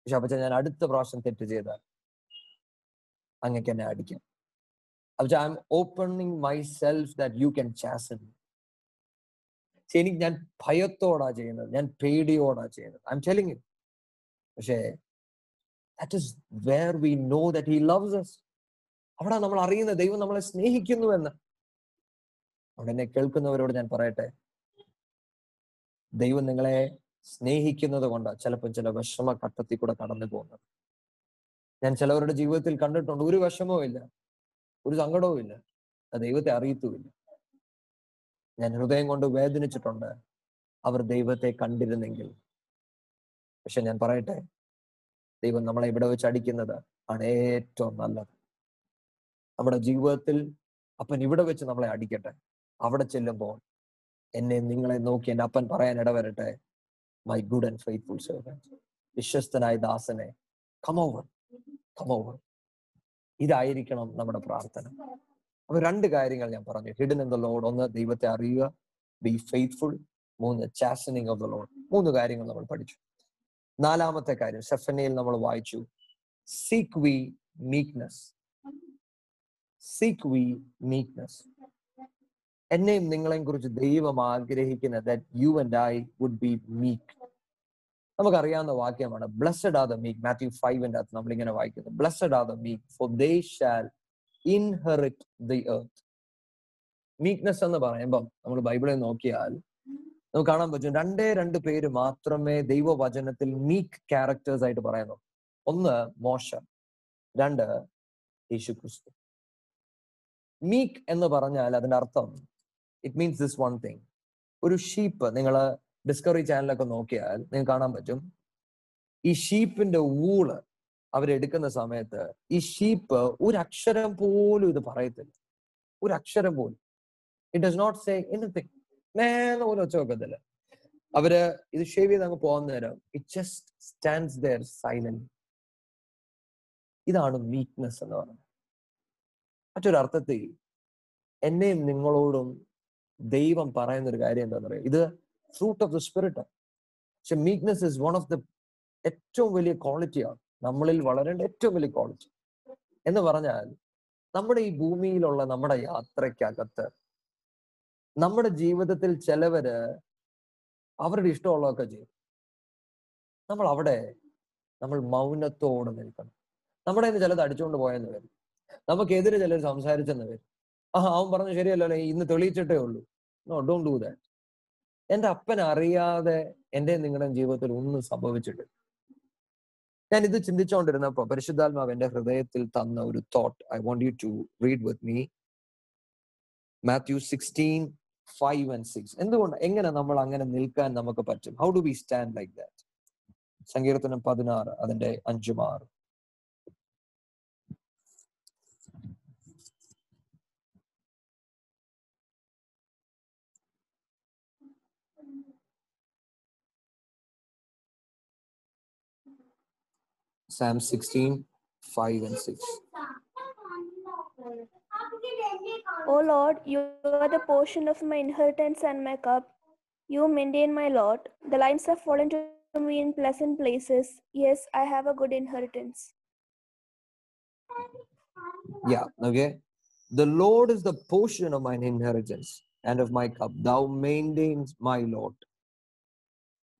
പക്ഷെ അപ്പച്ച ഞാൻ അടുത്ത പ്രാവശ്യം തെറ്റ് ചെയ്താൽ അങ്ങക്ക് എന്നെ അടിക്കാം. Am opening myself that you can chasten എനിക്ക് ഞാൻ ഭയത്തോടാ ചെയ്യുന്നത്. ഞാൻ പേടിയോടാ ചെയ്യുന്നത്. ഐ എം ടെലിംഗ് യു പക്ഷേ that is where we know that he loves us. അവിടെ നമ്മൾ അറിയുന്ന ദൈവം നമ്മളെ സ്നേഹിക്കുന്നു എന്ന്. അവിടെ എന്നെ കേൾക്കുന്നവരോട് ഞാൻ പറയട്ടെ. ദൈവം നിങ്ങളെ സ്നേഹിക്കുന്നത് കൊണ്ടാണ് ചിലപ്പോൾ ചില വിഷമ ഘട്ടത്തിൽ കൂടെ കടന്നു പോകുന്നത് ഞാൻ ചിലവരുടെ ജീവിതത്തിൽ കണ്ടിട്ടുണ്ട്. ഒരു വിഷമവും ഇല്ല ഒരു സങ്കടവും ഇല്ല. അത് ദൈവത്തെ അറിയത്തുമില്ല. ഞാൻ ഹൃദയം കൊണ്ട് വേദനിച്ചിട്ടുണ്ട്. അവർ ദൈവത്തെ കണ്ടിരുന്നെങ്കിൽ. പക്ഷെ ഞാൻ പറയട്ടെ ദൈവം നമ്മളെ ഇവിടെ വെച്ച് അടിക്കുന്നത്? ആണ് ഏറ്റവും നല്ലത്. നമ്മുടെ ജീവിതത്തിൽ അപ്പൻ ഇവിടെ വെച്ച് നമ്മളെ അടിക്കട്ടെ. അവിടെ ചെല്ലുമ്പോൾ എന്നെ നിങ്ങളെ നോക്കി എന്റെ അപ്പൻ പറയാൻ ഇടവരട്ടെ. My good and faithful servant വിശ്വസ്തനായ ദാസനെ. കമോവർ കമോവർ ഇതായിരിക്കണം നമ്മുടെ പ്രാർത്ഥന. അപ്പൊ രണ്ട് കാര്യങ്ങൾ ഞാൻ പറഞ്ഞു. ഹിഡൻ ഇൻ ദ ലോഡ് ഒന്ന് ദൈവത്തെ അറിയുക. ബി ഫെയ്ത്ത്ഫുൾ മൂന്ന് ചാസനിങ് ഓഫ് ദ ലോഡ് മൂന്ന് കാര്യങ്ങൾ നമ്മൾ പഠിച്ചു. നാലാമത്തെ കാര്യം സെഫനയിൽ നമ്മൾ വായിച്ചു. Seek we meekness seek we meekness എന്നെയും നിങ്ങളെയും കുറിച്ച് ദൈവം ആഗ്രഹിക്കുന്ന that you and I would be meek നമുക്കറിയാവുന്ന വാക്യമാണ് blessed are the meek Matthew ഫൈവിന്റെ അകത്ത് നമ്മൾ ഇങ്ങനെ വായിക്കുന്നത് blessed are the meek for they shall inherit the earth meekness എന്ന് പറയുമ്പം നമ്മൾ ബൈബിളിൽ നോക്കിയാൽ നമുക്ക് കാണാൻ പറ്റും രണ്ടേ രണ്ട് പേര് മാത്രമേ ദൈവവചനത്തിൽ മീക്ക് ക്യാരക്ടേഴ്സ് ആയിട്ട് പറയുന്നു ഒന്ന് മോശ രണ്ട് യേശു ക്രിസ്തു മീക്ക് എന്ന് പറഞ്ഞാൽ അതിന്റെ അർത്ഥം it means this one thing ഒരു ഷീപ്പ് നിങ്ങൾ ഡിസ്കവറി ചാനലൊക്കെ നോക്കിയാൽ നിങ്ങൾക്ക് കാണാൻ പറ്റും. ഈ ഷീപ്പിന്റെ ഊൾ അവരെടുക്കുന്ന സമയത്ത് ഈ ഷീപ്പ് ഒരു അക്ഷരം പോലും ഇത് പറയത്തില്ല. ഒരു അക്ഷരം പോലും. It does not say anything നേരെ പോലും ഒച്ച വെക്കത്തില്ല. അവർ ഇത് ഷേവ് ചെയ്ത് അങ്ങ് പോകുന്ന നേരം it just stands there silent ഇതാണ് വീക്ക്നെസ് എന്ന് പറയുന്നത്. മറ്റൊരു അർത്ഥത്തിൽ എന്നെയും നിങ്ങളോടും ദൈവം പറയുന്ന ഒരു കാര്യം എന്താണെന്ന് പറയാം ഇത് ഫ്രൂട്ട് ഓഫ് ദ സ്പിരിറ്റ് പക്ഷെ meekness is one of the ഏറ്റവും വലിയ ക്വാളിറ്റിയാണ് നമ്മളിൽ വളരേണ്ട ഏറ്റവും വലിയ ക്വാളിറ്റി എന്ന് പറഞ്ഞാൽ നമ്മുടെ ഈ ഭൂമിയിലുള്ള നമ്മുടെ യാത്രയ്ക്കകത്ത് നമ്മുടെ ജീവിതത്തിൽ ചിലവര് അവരുടെ ഇഷ്ടമുള്ളതൊക്കെ ചെയ്യും. നമ്മൾ അവിടെ നമ്മൾ മൗനത്തോടെ നിൽക്കണം. നമ്മുടെ കയ്യിൽ ചിലത് അടിച്ചുകൊണ്ട് പോയെന്ന് വരും. നമുക്കെതിരെ ചിലർ സംസാരിച്ചെന്ന് വരും. ആ അവൻ പറഞ്ഞു ശരിയല്ലോ ഇന്ന് തെളിയിച്ചിട്ടേ ഉള്ളൂ. നോ ഡോണ്ട് ഡു ദാറ്റ് എന്റെ അപ്പൻ അറിയാതെ എന്റെ നിങ്ങളുടെ ജീവിതത്തിൽ ഒന്നും സംഭവിച്ചിട്ടില്ല. ഞാൻ ഇത് ചിന്തിച്ചുകൊണ്ടിരുന്നപ്പോ പരിശുദ്ധാത്മാവ് എന്റെ ഹൃദയത്തിൽ തന്ന ഒരു thought I want you to read with me Matthew sixteen five and six എന്തുകൊണ്ട്? എങ്ങനെ നമ്മൾ അങ്ങനെ നിൽക്കാൻ നമുക്ക് പറ്റും? How do we stand like that സങ്കീർത്തനം പതിനാറ് അതിന്റെ അഞ്ചും ആറ്. Psalm 16, 5 and 6. O Lord, you are the portion of my inheritance and my cup. You maintain my lot. The lines have fallen to me in pleasant places. Yes, I have a good inheritance. Yeah, okay. The Lord is the portion of mine inheritance and of my cup. Thou maintains my lot.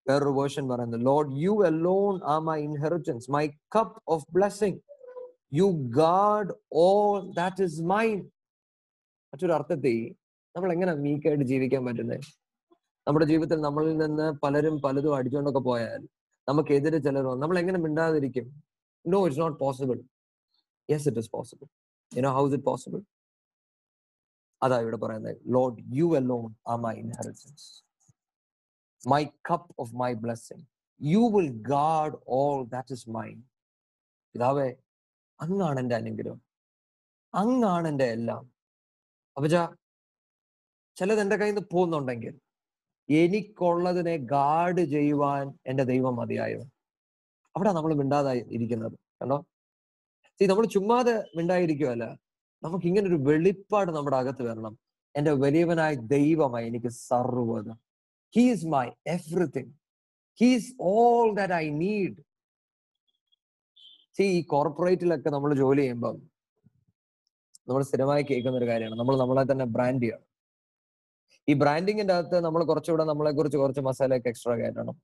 വേറൊരു version പറയുന്നത് lord you alone are my inheritance my cup of blessing you guard all that is mine മറ്റൊരു അർത്ഥത്തിൽ നമ്മൾ എങ്ങനെ മീക്കായിട്ട് ജീവിക്കാൻ പറ്റുന്നത് നമ്മുടെ ജീവിതത്തിൽ നമ്മളിൽ നിന്ന് പലരും പലതും അടിച്ചുകൊണ്ടൊക്കെ പോയാൽ നമുക്കെതിരെ വന്ന് നമ്മൾ എങ്ങനെ മിണ്ടാതിരിക്കും? No it's not possible yes it is possible you know how is it possible അതാ ഇവിടെ പറയുന്നത്. Lord you alone are my inheritance my cup of my blessing. You will guard all that is mine പിതാവേ അങ്ങാണ് എന്റെ അനുഗ്രഹം. അങ്ങാണ് എന്റെ എല്ലാം. അപ്പച്ച ചിലത് എന്റെ കയ്യിൽ നിന്ന് പോകുന്നുണ്ടെങ്കിൽ എനിക്കുള്ളതിനെ ഗാർഡ് ചെയ്യുവാൻ എന്റെ ദൈവം മതിയായവൻ. അവിടെ നമ്മൾ മിണ്ടാതായി ഇരിക്കുന്നത്. കണ്ടോ? See, നമ്മൾ ചുമ്മാതെ മിണ്ടായിരിക്കുമല്ല നമുക്ക് ഇങ്ങനെ ഒരു വെളിപ്പാട് നമ്മുടെ അകത്ത് വരണം. എന്റെ വലിയവനായ ദൈവമായി എനിക്ക് സർവത് he's my everything he's all that I need see ഈ കോർപ്പറേറ്റിലൊക്കെ നമ്മൾ ജോലി ചെയ്യുമ്പം നമ്മൾ സ്ഥിരമായി കേൾക്കുന്ന ഒരു കാര്യമാണ്. നമ്മൾ നമ്മളെ തന്നെ ബ്രാൻഡ് ചെയ്യണം. ഈ ബ്രാൻഡിങ്ങിന്റെ അകത്ത് നമ്മൾ കുറച്ചുകൂടെ നമ്മളെ കുറിച്ച് കുറച്ച് മസാലയൊക്കെ എക്സ്ട്രാ കയറ്റണം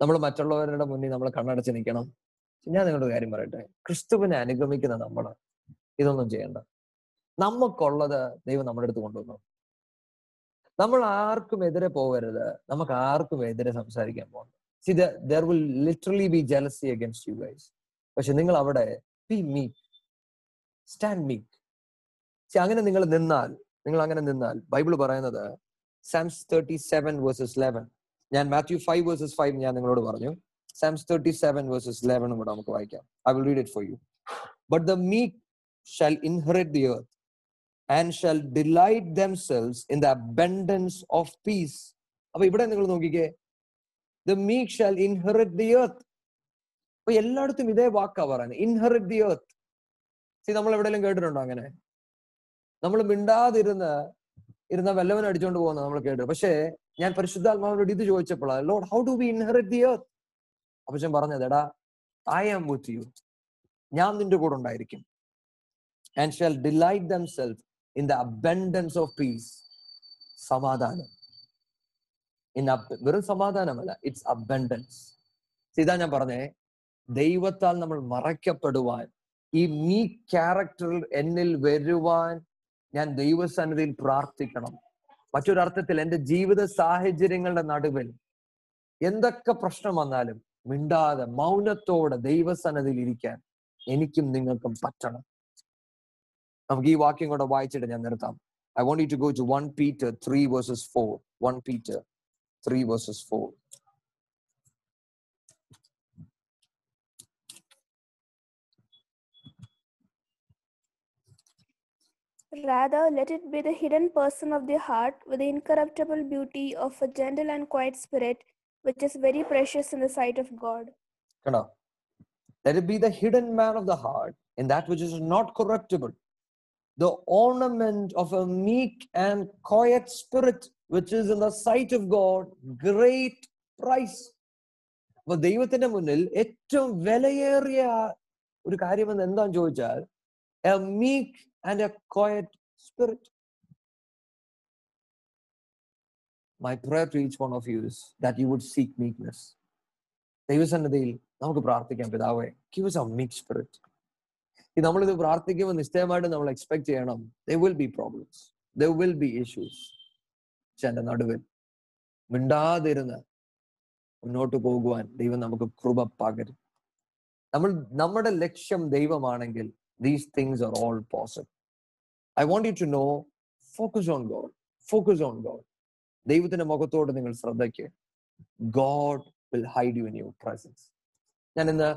നമ്മൾ മറ്റുള്ളവരുടെ മുന്നിൽ നമ്മൾ കണ്ണടച്ച് നിൽക്കണം. ഞാൻ നിങ്ങളുടെ കാര്യം പറയട്ടെ. ക്രിസ്തുവിനെ അനുഗമിക്കുന്ന നമ്മൾ ഇതൊന്നും ചെയ്യണ്ട. നമുക്കുള്ളത് ദൈവം നമ്മുടെ അടുത്ത് കൊണ്ടുവന്നു. നമ്മൾ ആർക്കും എതിരെ പോകരുത്. നമുക്ക് ആർക്കും എതിരെ സംസാരിക്കാൻ പോകണം see there will literally be jealousy against you guys പക്ഷെ നിങ്ങൾ അവിടെ be meek stand meek see അങ്ങനെ നിങ്ങൾ നിന്നാൽ നിങ്ങൾ അങ്ങനെ നിന്നാൽ ബൈബിൾ പറയുന്നത് Psalms thirty seven verses eleven ഞാൻ മാത്യു ഫൈവ് വേഴ്സസ് ഫൈവ് ഞാൻ നിങ്ങളോട് പറഞ്ഞു. സാംസ് തേർട്ടി സെവൻ വേഴ്സസ് ലെവനും കൂടെ നമുക്ക് വായിക്കാം. I will read it for you but the meek shall inherit the earth and shall delight themselves in the abundance of peace അപ്പൊ ഇവിടെ നിങ്ങൾ നോക്കിക്കേ the meek shall inherit the earth അപ്പൊ എല്ലായിടത്തും ഇതേ വാക്കാ പറയുന്നത് ഇൻഹെറിറ്റ് ദി എർത്ത് സി നമ്മൾ എവിടെയെങ്കിലും കേട്ടിട്ടുണ്ടോ അങ്ങനെ? നമ്മൾ മിണ്ടാതിരുന്ന് ഇരുന്ന വല്ലവൻ അടിച്ചോണ്ട് പോകുന്നത് നമ്മൾ കേട്ടു പക്ഷേ ഞാൻ പരിശുദ്ധാത്മാവിനോട് ഇത് ചോദിച്ചപ്പോഴാണ് lord how do be inherit the earth അപ്പൊ ഞാൻ പറഞ്ഞത് എടാ ഐ ആം വിത്ത് യു ഞാൻ നിന്റെ കൂടെ ഉണ്ടായിരിക്കും. And shall delight them self in the abundance of peace സമാധാനം. വെറും സമാധാനമല്ല ഇറ്റ്സ് അബൻഡൻസ് ഇതാ ഞാൻ പറഞ്ഞേ ദൈവത്താൽ നമ്മൾ മറയ്ക്കപ്പെടുവാൻ ഈ മീ ക്യാരക്ടറിൽ എന്നിൽ വരുവാൻ ഞാൻ ദൈവസന്നിധിയിൽ പ്രാർത്ഥിക്കണം. മറ്റൊരർത്ഥത്തിൽ എന്റെ ജീവിത സാഹചര്യങ്ങളുടെ നടുവിൽ എന്തൊക്കെ പ്രശ്നം വന്നാലും മിണ്ടാതെ മൗനത്തോടെ ദൈവസന്നിധിയിൽ ഇരിക്കാൻ എനിക്കും നിങ്ങൾക്കും പറ്റണം. നമുക്ക് ഈ വാക്യം കൂടെ വായിച്ചിട്ട് ഞാൻ നിർത്താം I want you to go to one Peter three verses four one Peter three verses four Rather, let it be the hidden person of the heart with the incorruptible beauty of a gentle and quiet spirit, which is very precious in the sight of God. കണ്ടോ let it be the hidden man of the heart in that which is not corruptible The ornament of a meek and quiet spirit which is in the sight of god great price. അപ്പൊ ദൈവത്തിന്റെ മുന്നിൽ ഏറ്റവും വിലയേറിയ ഒരു കാര്യമെന്ന് എന്താന്ന് ചോദിച്ചാൽ a meek and a quiet spirit my prayer to each one of us that you would seek meekness ദൈവസന്നതയിൽ നമുക്ക് പ്രാർത്ഥിക്കാം പിതാവേ ഗിവ് meek spirit. ഈ നമ്മളിത് പ്രാർത്ഥിക്കുമ്പോൾ നിശ്ചയമായിട്ട് നമ്മൾ എക്സ്പെക്ട് ചെയ്യണം. There will be problems there will be issues പക്ഷെ എന്റെ നടുവിൽ മിണ്ടാതിരുന്ന് മുന്നോട്ട് പോകുവാൻ ദൈവം നമുക്ക് കൃപ പകരും. നമ്മൾ നമ്മുടെ ലക്ഷ്യം ദൈവമാണെങ്കിൽ these things are all possible I want you to know focus on God focus on God ദൈവത്തിന്റെ മുഖത്തോട് നിങ്ങൾ ശ്രദ്ധയ്ക്ക്. God will hide you in your presence ഞാൻ ഇന്ന്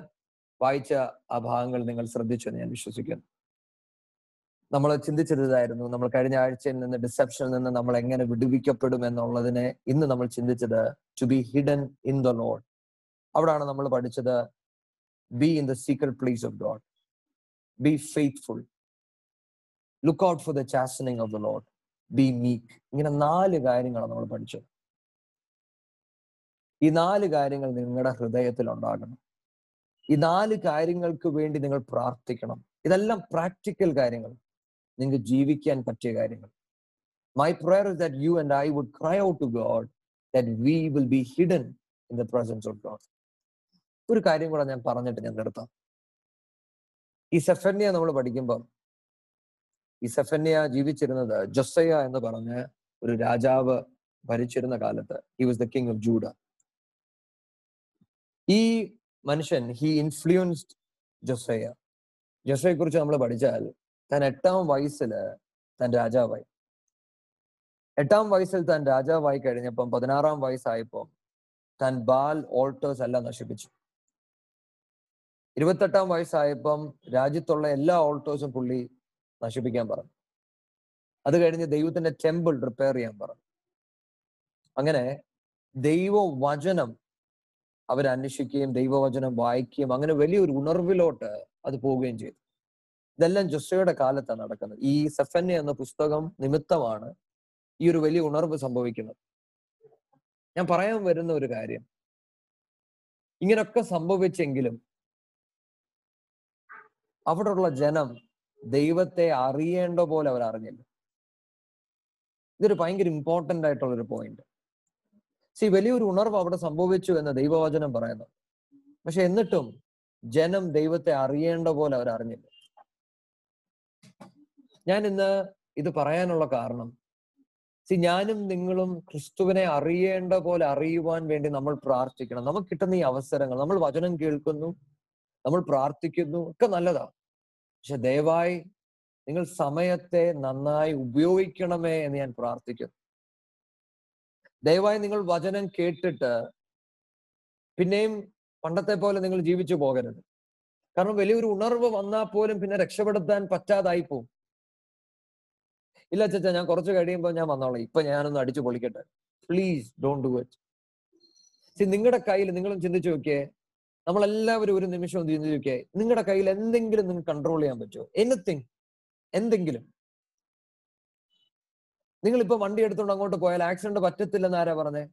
വായിച്ച ആ ഭാഗങ്ങൾ നിങ്ങൾ ശ്രദ്ധിച്ചു എന്ന് ഞാൻ വിശ്വസിക്കുന്നു. നമ്മൾ ചിന്തിച്ചതായിരുന്നു നമ്മൾ കഴിഞ്ഞ ആഴ്ചയിൽ നിന്ന് ഡിസെപ്ഷനിൽ നിന്ന് നമ്മൾ എങ്ങനെ വിടുവിക്കപ്പെടും എന്നുള്ളതിനെ ഇന്ന് നമ്മൾ ചിന്തിച്ചത് to be hidden in the lord അവിടാണ് നമ്മൾ പഠിച്ചത് be in the secret place of God be faithful look out for the chastening of the lord be meek ഇങ്ങനെ നാല് കാര്യങ്ങളാണ് നമ്മൾ പഠിച്ചത്. ഈ നാല് കാര്യങ്ങൾ നിങ്ങളുടെ ഹൃദയത്തിൽ ഉണ്ടാകണം. ഈ നാല് കാര്യങ്ങൾക്ക് വേണ്ടി നിങ്ങൾ പ്രാർത്ഥിക്കണം. ഇതെല്ലാം പ്രാക്ടിക്കൽ കാര്യങ്ങൾ. നിങ്ങൾക്ക് ജീവിക്കാൻ പറ്റിയ കാര്യങ്ങൾ. My prayer is that you and I would cry out to God that we will be hidden in the presence of God ഒരു കാര്യം കൂടെ ഞാൻ പറഞ്ഞിട്ട് ഞാൻ നിർത്താം. ഈ സെഫന്യ നമ്മൾ പഠിക്കുമ്പം ഈ സെഫന്യ ജീവിച്ചിരുന്നത് ജൊസയ എന്ന് പറഞ്ഞ ഒരു രാജാവ് ഭരിച്ചിരുന്ന കാലത്ത്. He was the king of Judah ഈ മനുഷ്യൻ ഹി ഇൻഫ്ലുവൻസ്ഡ് ജൊസയ. ജൊസയെ കുറിച്ച് നമ്മൾ പഠിച്ചാൽ താൻ എട്ടാം വയസ്സിൽ താൻ രാജാവായി. എട്ടാം വയസ്സിൽ താൻ രാജാവായി കഴിഞ്ഞപ്പം പതിനാറാം വയസ്സായപ്പോൾ താൻ ബാൽ ഓൾട്ടേഴ്സ് എല്ലാം നശിപ്പിച്ചു. ഇരുപത്തെട്ടാം വയസ്സായപ്പം രാജ്യത്തുള്ള എല്ലാ ഓൾട്ടേഴ്സും പുള്ളി നശിപ്പിക്കാൻ പറഞ്ഞു. അത് കഴിഞ്ഞ് ദൈവത്തിന്റെ ടെമ്പിൾ റിപ്പയർ ചെയ്യാൻ പറഞ്ഞു. അങ്ങനെ ദൈവവചനം അവരന്വേഷിക്കുകയും ദൈവവചനം വായിക്കുകയും അങ്ങനെ വലിയൊരു ഉണർവിലോട്ട് അത് പോവുകയും ചെയ്തു. ഇതെല്ലാം ജൊസയുടെ കാലത്താണ് നടക്കുന്നത്. ഈ സെഫന്യ എന്ന പുസ്തകം നിമിത്തമാണ് ഈ ഒരു വലിയ ഉണർവ് സംഭവിക്കുന്നത്. ഞാൻ പറയാൻ വരുന്ന ഒരു കാര്യം. ഇങ്ങനൊക്കെ സംഭവിച്ചെങ്കിലും അവിടെയുള്ള ജനം ദൈവത്തെ അറിയേണ്ട പോലെ അവർ അറിഞ്ഞില്ല ഇതൊരു ഭയങ്കര ഇമ്പോർട്ടന്റ് ആയിട്ടുള്ള ഒരു പോയിന്റ് സി വലിയൊരു ഉണർവ് അവിടെ സംഭവിച്ചു എന്ന് ദൈവവചനം പറയുന്നു. പക്ഷെ എന്നിട്ടും ജനം ദൈവത്തെ അറിയേണ്ട പോലെ അവർ അറിഞ്ഞില്ല. ഞാൻ ഇന്ന് ഇത് പറയാനുള്ള കാരണം സി ഞാനും നിങ്ങളും ക്രിസ്തുവിനെ അറിയേണ്ട പോലെ അറിയുവാൻ വേണ്ടി നമ്മൾ പ്രാർത്ഥിക്കണം. നമുക്ക് കിട്ടുന്ന ഈ അവസരങ്ങൾ നമ്മൾ വചനം കേൾക്കുന്നു നമ്മൾ പ്രാർത്ഥിക്കുന്നു ഒക്കെ നല്ലതാ പക്ഷെ ദയവായി നിങ്ങൾ സമയത്തെ നന്നായി ഉപയോഗിക്കണമേ എന്ന് ഞാൻ പ്രാർത്ഥിക്കുന്നു. ദയവായി നിങ്ങൾ വചനം കേട്ടിട്ട് പിന്നെയും പണ്ടത്തെ പോലെ നിങ്ങൾ ജീവിച്ചു പോകരുത്. കാരണം വലിയൊരു ഉണർവ് വന്നാൽ പോലും പിന്നെ രക്ഷപ്പെടുത്താൻ പറ്റാതായി പോകും ഇല്ല ചച്ച ഞാൻ കുറച്ച് കഴിയുമ്പോൾ ഞാൻ വന്നോളാം. ഇപ്പൊ ഞാനൊന്ന് അടിച്ചു പൊളിക്കട്ടെ. Please don't do it see നിങ്ങളുടെ കയ്യിൽ നിങ്ങളും ചിന്തിച്ചു നോക്കിയേ. നമ്മളെല്ലാവരും ഒരു നിമിഷം ചിന്തിച്ചു നോക്കിയേ. നിങ്ങളുടെ കയ്യിൽ എന്തെങ്കിലും നിങ്ങൾക്ക് കൺട്രോൾ ചെയ്യാൻ പറ്റുമോ? എനിത്തിങ് എന്തെങ്കിലും. നിങ്ങൾ ഇപ്പൊ വണ്ടി എടുത്തുകൊണ്ട് അങ്ങോട്ട് പോയാൽ ആക്സിഡന്റ് പറ്റത്തില്ലെന്ന് ആരാ പറഞ്ഞേ?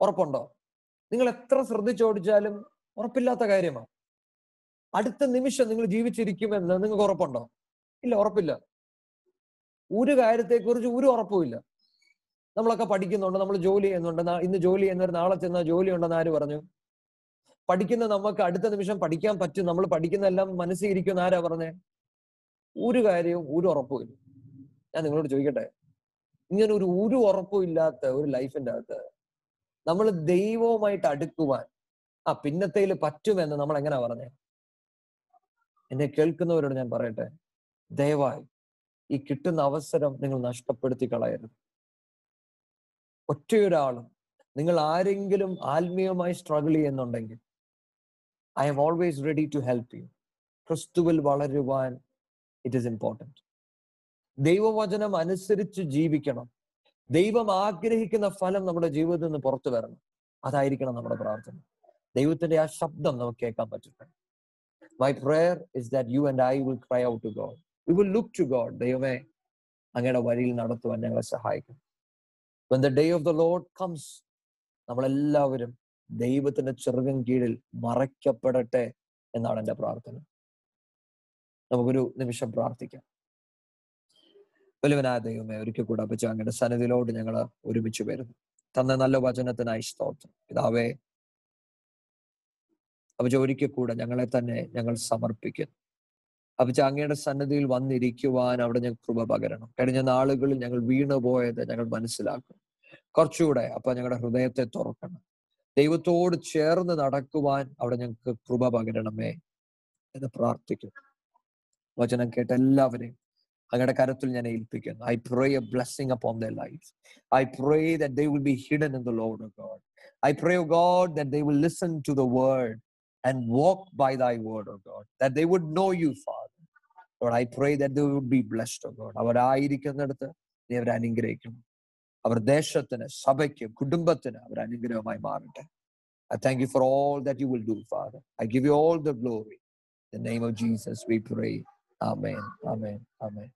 ഉറപ്പുണ്ടോ? നിങ്ങൾ എത്ര ശ്രദ്ധിച്ചോടിച്ചാലും ഉറപ്പില്ലാത്ത കാര്യമാണ് അടുത്ത നിമിഷം നിങ്ങൾ ജീവിച്ചിരിക്കുമെന്ന് നിങ്ങൾക്ക് ഉറപ്പുണ്ടോ? ഇല്ല ഉറപ്പില്ല. ഒരു കാര്യത്തെക്കുറിച്ച് ഒരു ഉറപ്പുമില്ല നമ്മളൊക്കെ പഠിക്കുന്നുണ്ട് നമ്മൾ ജോലി ചെയ്യുന്നുണ്ട്. ഇന്ന് ജോലി ചെയ്യുന്നവർ നാളെ ചെന്നാൽ ജോലി ഉണ്ടെന്ന് ആര് പറഞ്ഞു? പഠിക്കുന്ന നമുക്ക് അടുത്ത നിമിഷം പഠിക്കാൻ പറ്റും. നമ്മൾ പഠിക്കുന്നതെല്ലാം മനസ്സിൽ ആരാ പറഞ്ഞേ? ഒരു കാര്യവും ഒരു ഉറപ്പുമില്ല ഞാൻ നിങ്ങളോട് ചോദിക്കട്ടെ? ഇങ്ങനെ ഒരു ഒരു ഉറപ്പും ഇല്ലാത്ത ഒരു ലൈഫിന്റെ അകത്ത് നമ്മൾ ദൈവവുമായിട്ട് അടുക്കുവാൻ ആ പിന്നത്തേൽ പറ്റുമെന്ന് നമ്മൾ എങ്ങനെ പറഞ്ഞേ? എന്നെ കേൾക്കുന്നവരോട് ഞാൻ പറയട്ടെ? ദയവായി ഈ കിട്ടുന്ന അവസരം നിങ്ങൾ നഷ്ടപ്പെടുത്തി കളയരുത്. ഒറ്റയൊരാളും നിങ്ങൾ ആരെങ്കിലും ആത്മീയമായി സ്ട്രഗിൾ ചെയ്യുന്നുണ്ടെങ്കിൽ I am always ready to help you ക്രിസ്തുവിൽ വളരുവാൻ ഇറ്റ് ഈസ് ഇമ്പോർട്ടന്റ് ദൈവവചനം അനുസരിച്ച് ജീവിക്കണം. ദൈവം ആഗ്രഹിക്കുന്ന ഫലം നമ്മുടെ ജീവിതത്തിൽ നിന്ന് പുറത്തു വരണം. അതായിരിക്കണം നമ്മുടെ പ്രാർത്ഥന. ദൈവത്തിന്റെ ആ ശബ്ദം നമുക്ക് കേൾക്കാൻ പറ്റട്ടെ my prayer is that you and I will cry out to God you will look to God ദൈവമേ അങ്ങയുടെ വഴിയിൽ നടത്തുവാൻ ഞങ്ങളെ സഹായിക്കും. When the day of the lord comes നമ്മളെല്ലാവരും ദൈവത്തിന്റെ ചെറുകൻ കീഴിൽ മറയ്ക്കപ്പെടട്ടെ എന്നാണ് എന്റെ പ്രാർത്ഥന. നമുക്കൊരു നിമിഷം പ്രാർത്ഥിക്കാം. വലുവനായ ദൈവമേ ഒരിക്കൽ കൂടെ അപ്പച്ച. അങ്ങയുടെ സന്നിധിയിലോട്ട് ഞങ്ങൾ ഒരുമിച്ച് വരുന്നു. തന്ന നല്ല വചനത്തിനായി സ്തോത്രം. പിതാവേ അപ്പച്ച ഒരിക്കൽ കൂടെ ഞങ്ങളെ തന്നെ ഞങ്ങൾ സമർപ്പിക്കുന്നു. അപ്പച്ച അങ്ങയുടെ സന്നിധിയിൽ വന്നിരിക്കുവാൻ അവിടെ ഞങ്ങൾ കൃപ പകരണം. കഴിഞ്ഞ നാളുകളിൽ ഞങ്ങൾ വീണുപോയത് ഞങ്ങൾ മനസ്സിലാക്കും കുറച്ചുകൂടെ അപ്പൊ ഞങ്ങളുടെ ഹൃദയത്തെ തുറക്കണം. ദൈവത്തോട് ചേർന്ന് നടക്കുവാൻ അവിടെ ഞങ്ങൾക്ക് കൃപ പകരണമേ എന്ന് പ്രാർത്ഥിക്കുന്നു. വചനം കേട്ട എല്ലാവരെയും അങ്ങയുടെ കരത്തിൽ ഞാൻ ഏൽപ്പിക്കുന്നു I pray a blessing upon the life I pray that they will be hidden in the lord of God I pray God that they will listen to the word and walk by thy word, oh God, that they would know you, Father. Lord, I pray that they would be blessed, oh God. അവരായിരിക്കുന്നിടത്ത് നീ അവരെ അനുഗ്രഹിക്കണം അവർ ദേശത്തിന് സഭയ്ക്ക് കുടുംബത്തിന് അവർ അനുഗ്രഹമായി മാറട്ടെ I thank you for all that you will do, Father. I give you all the glory. In the name of Jesus, we pray. Amen. Amen. Amen.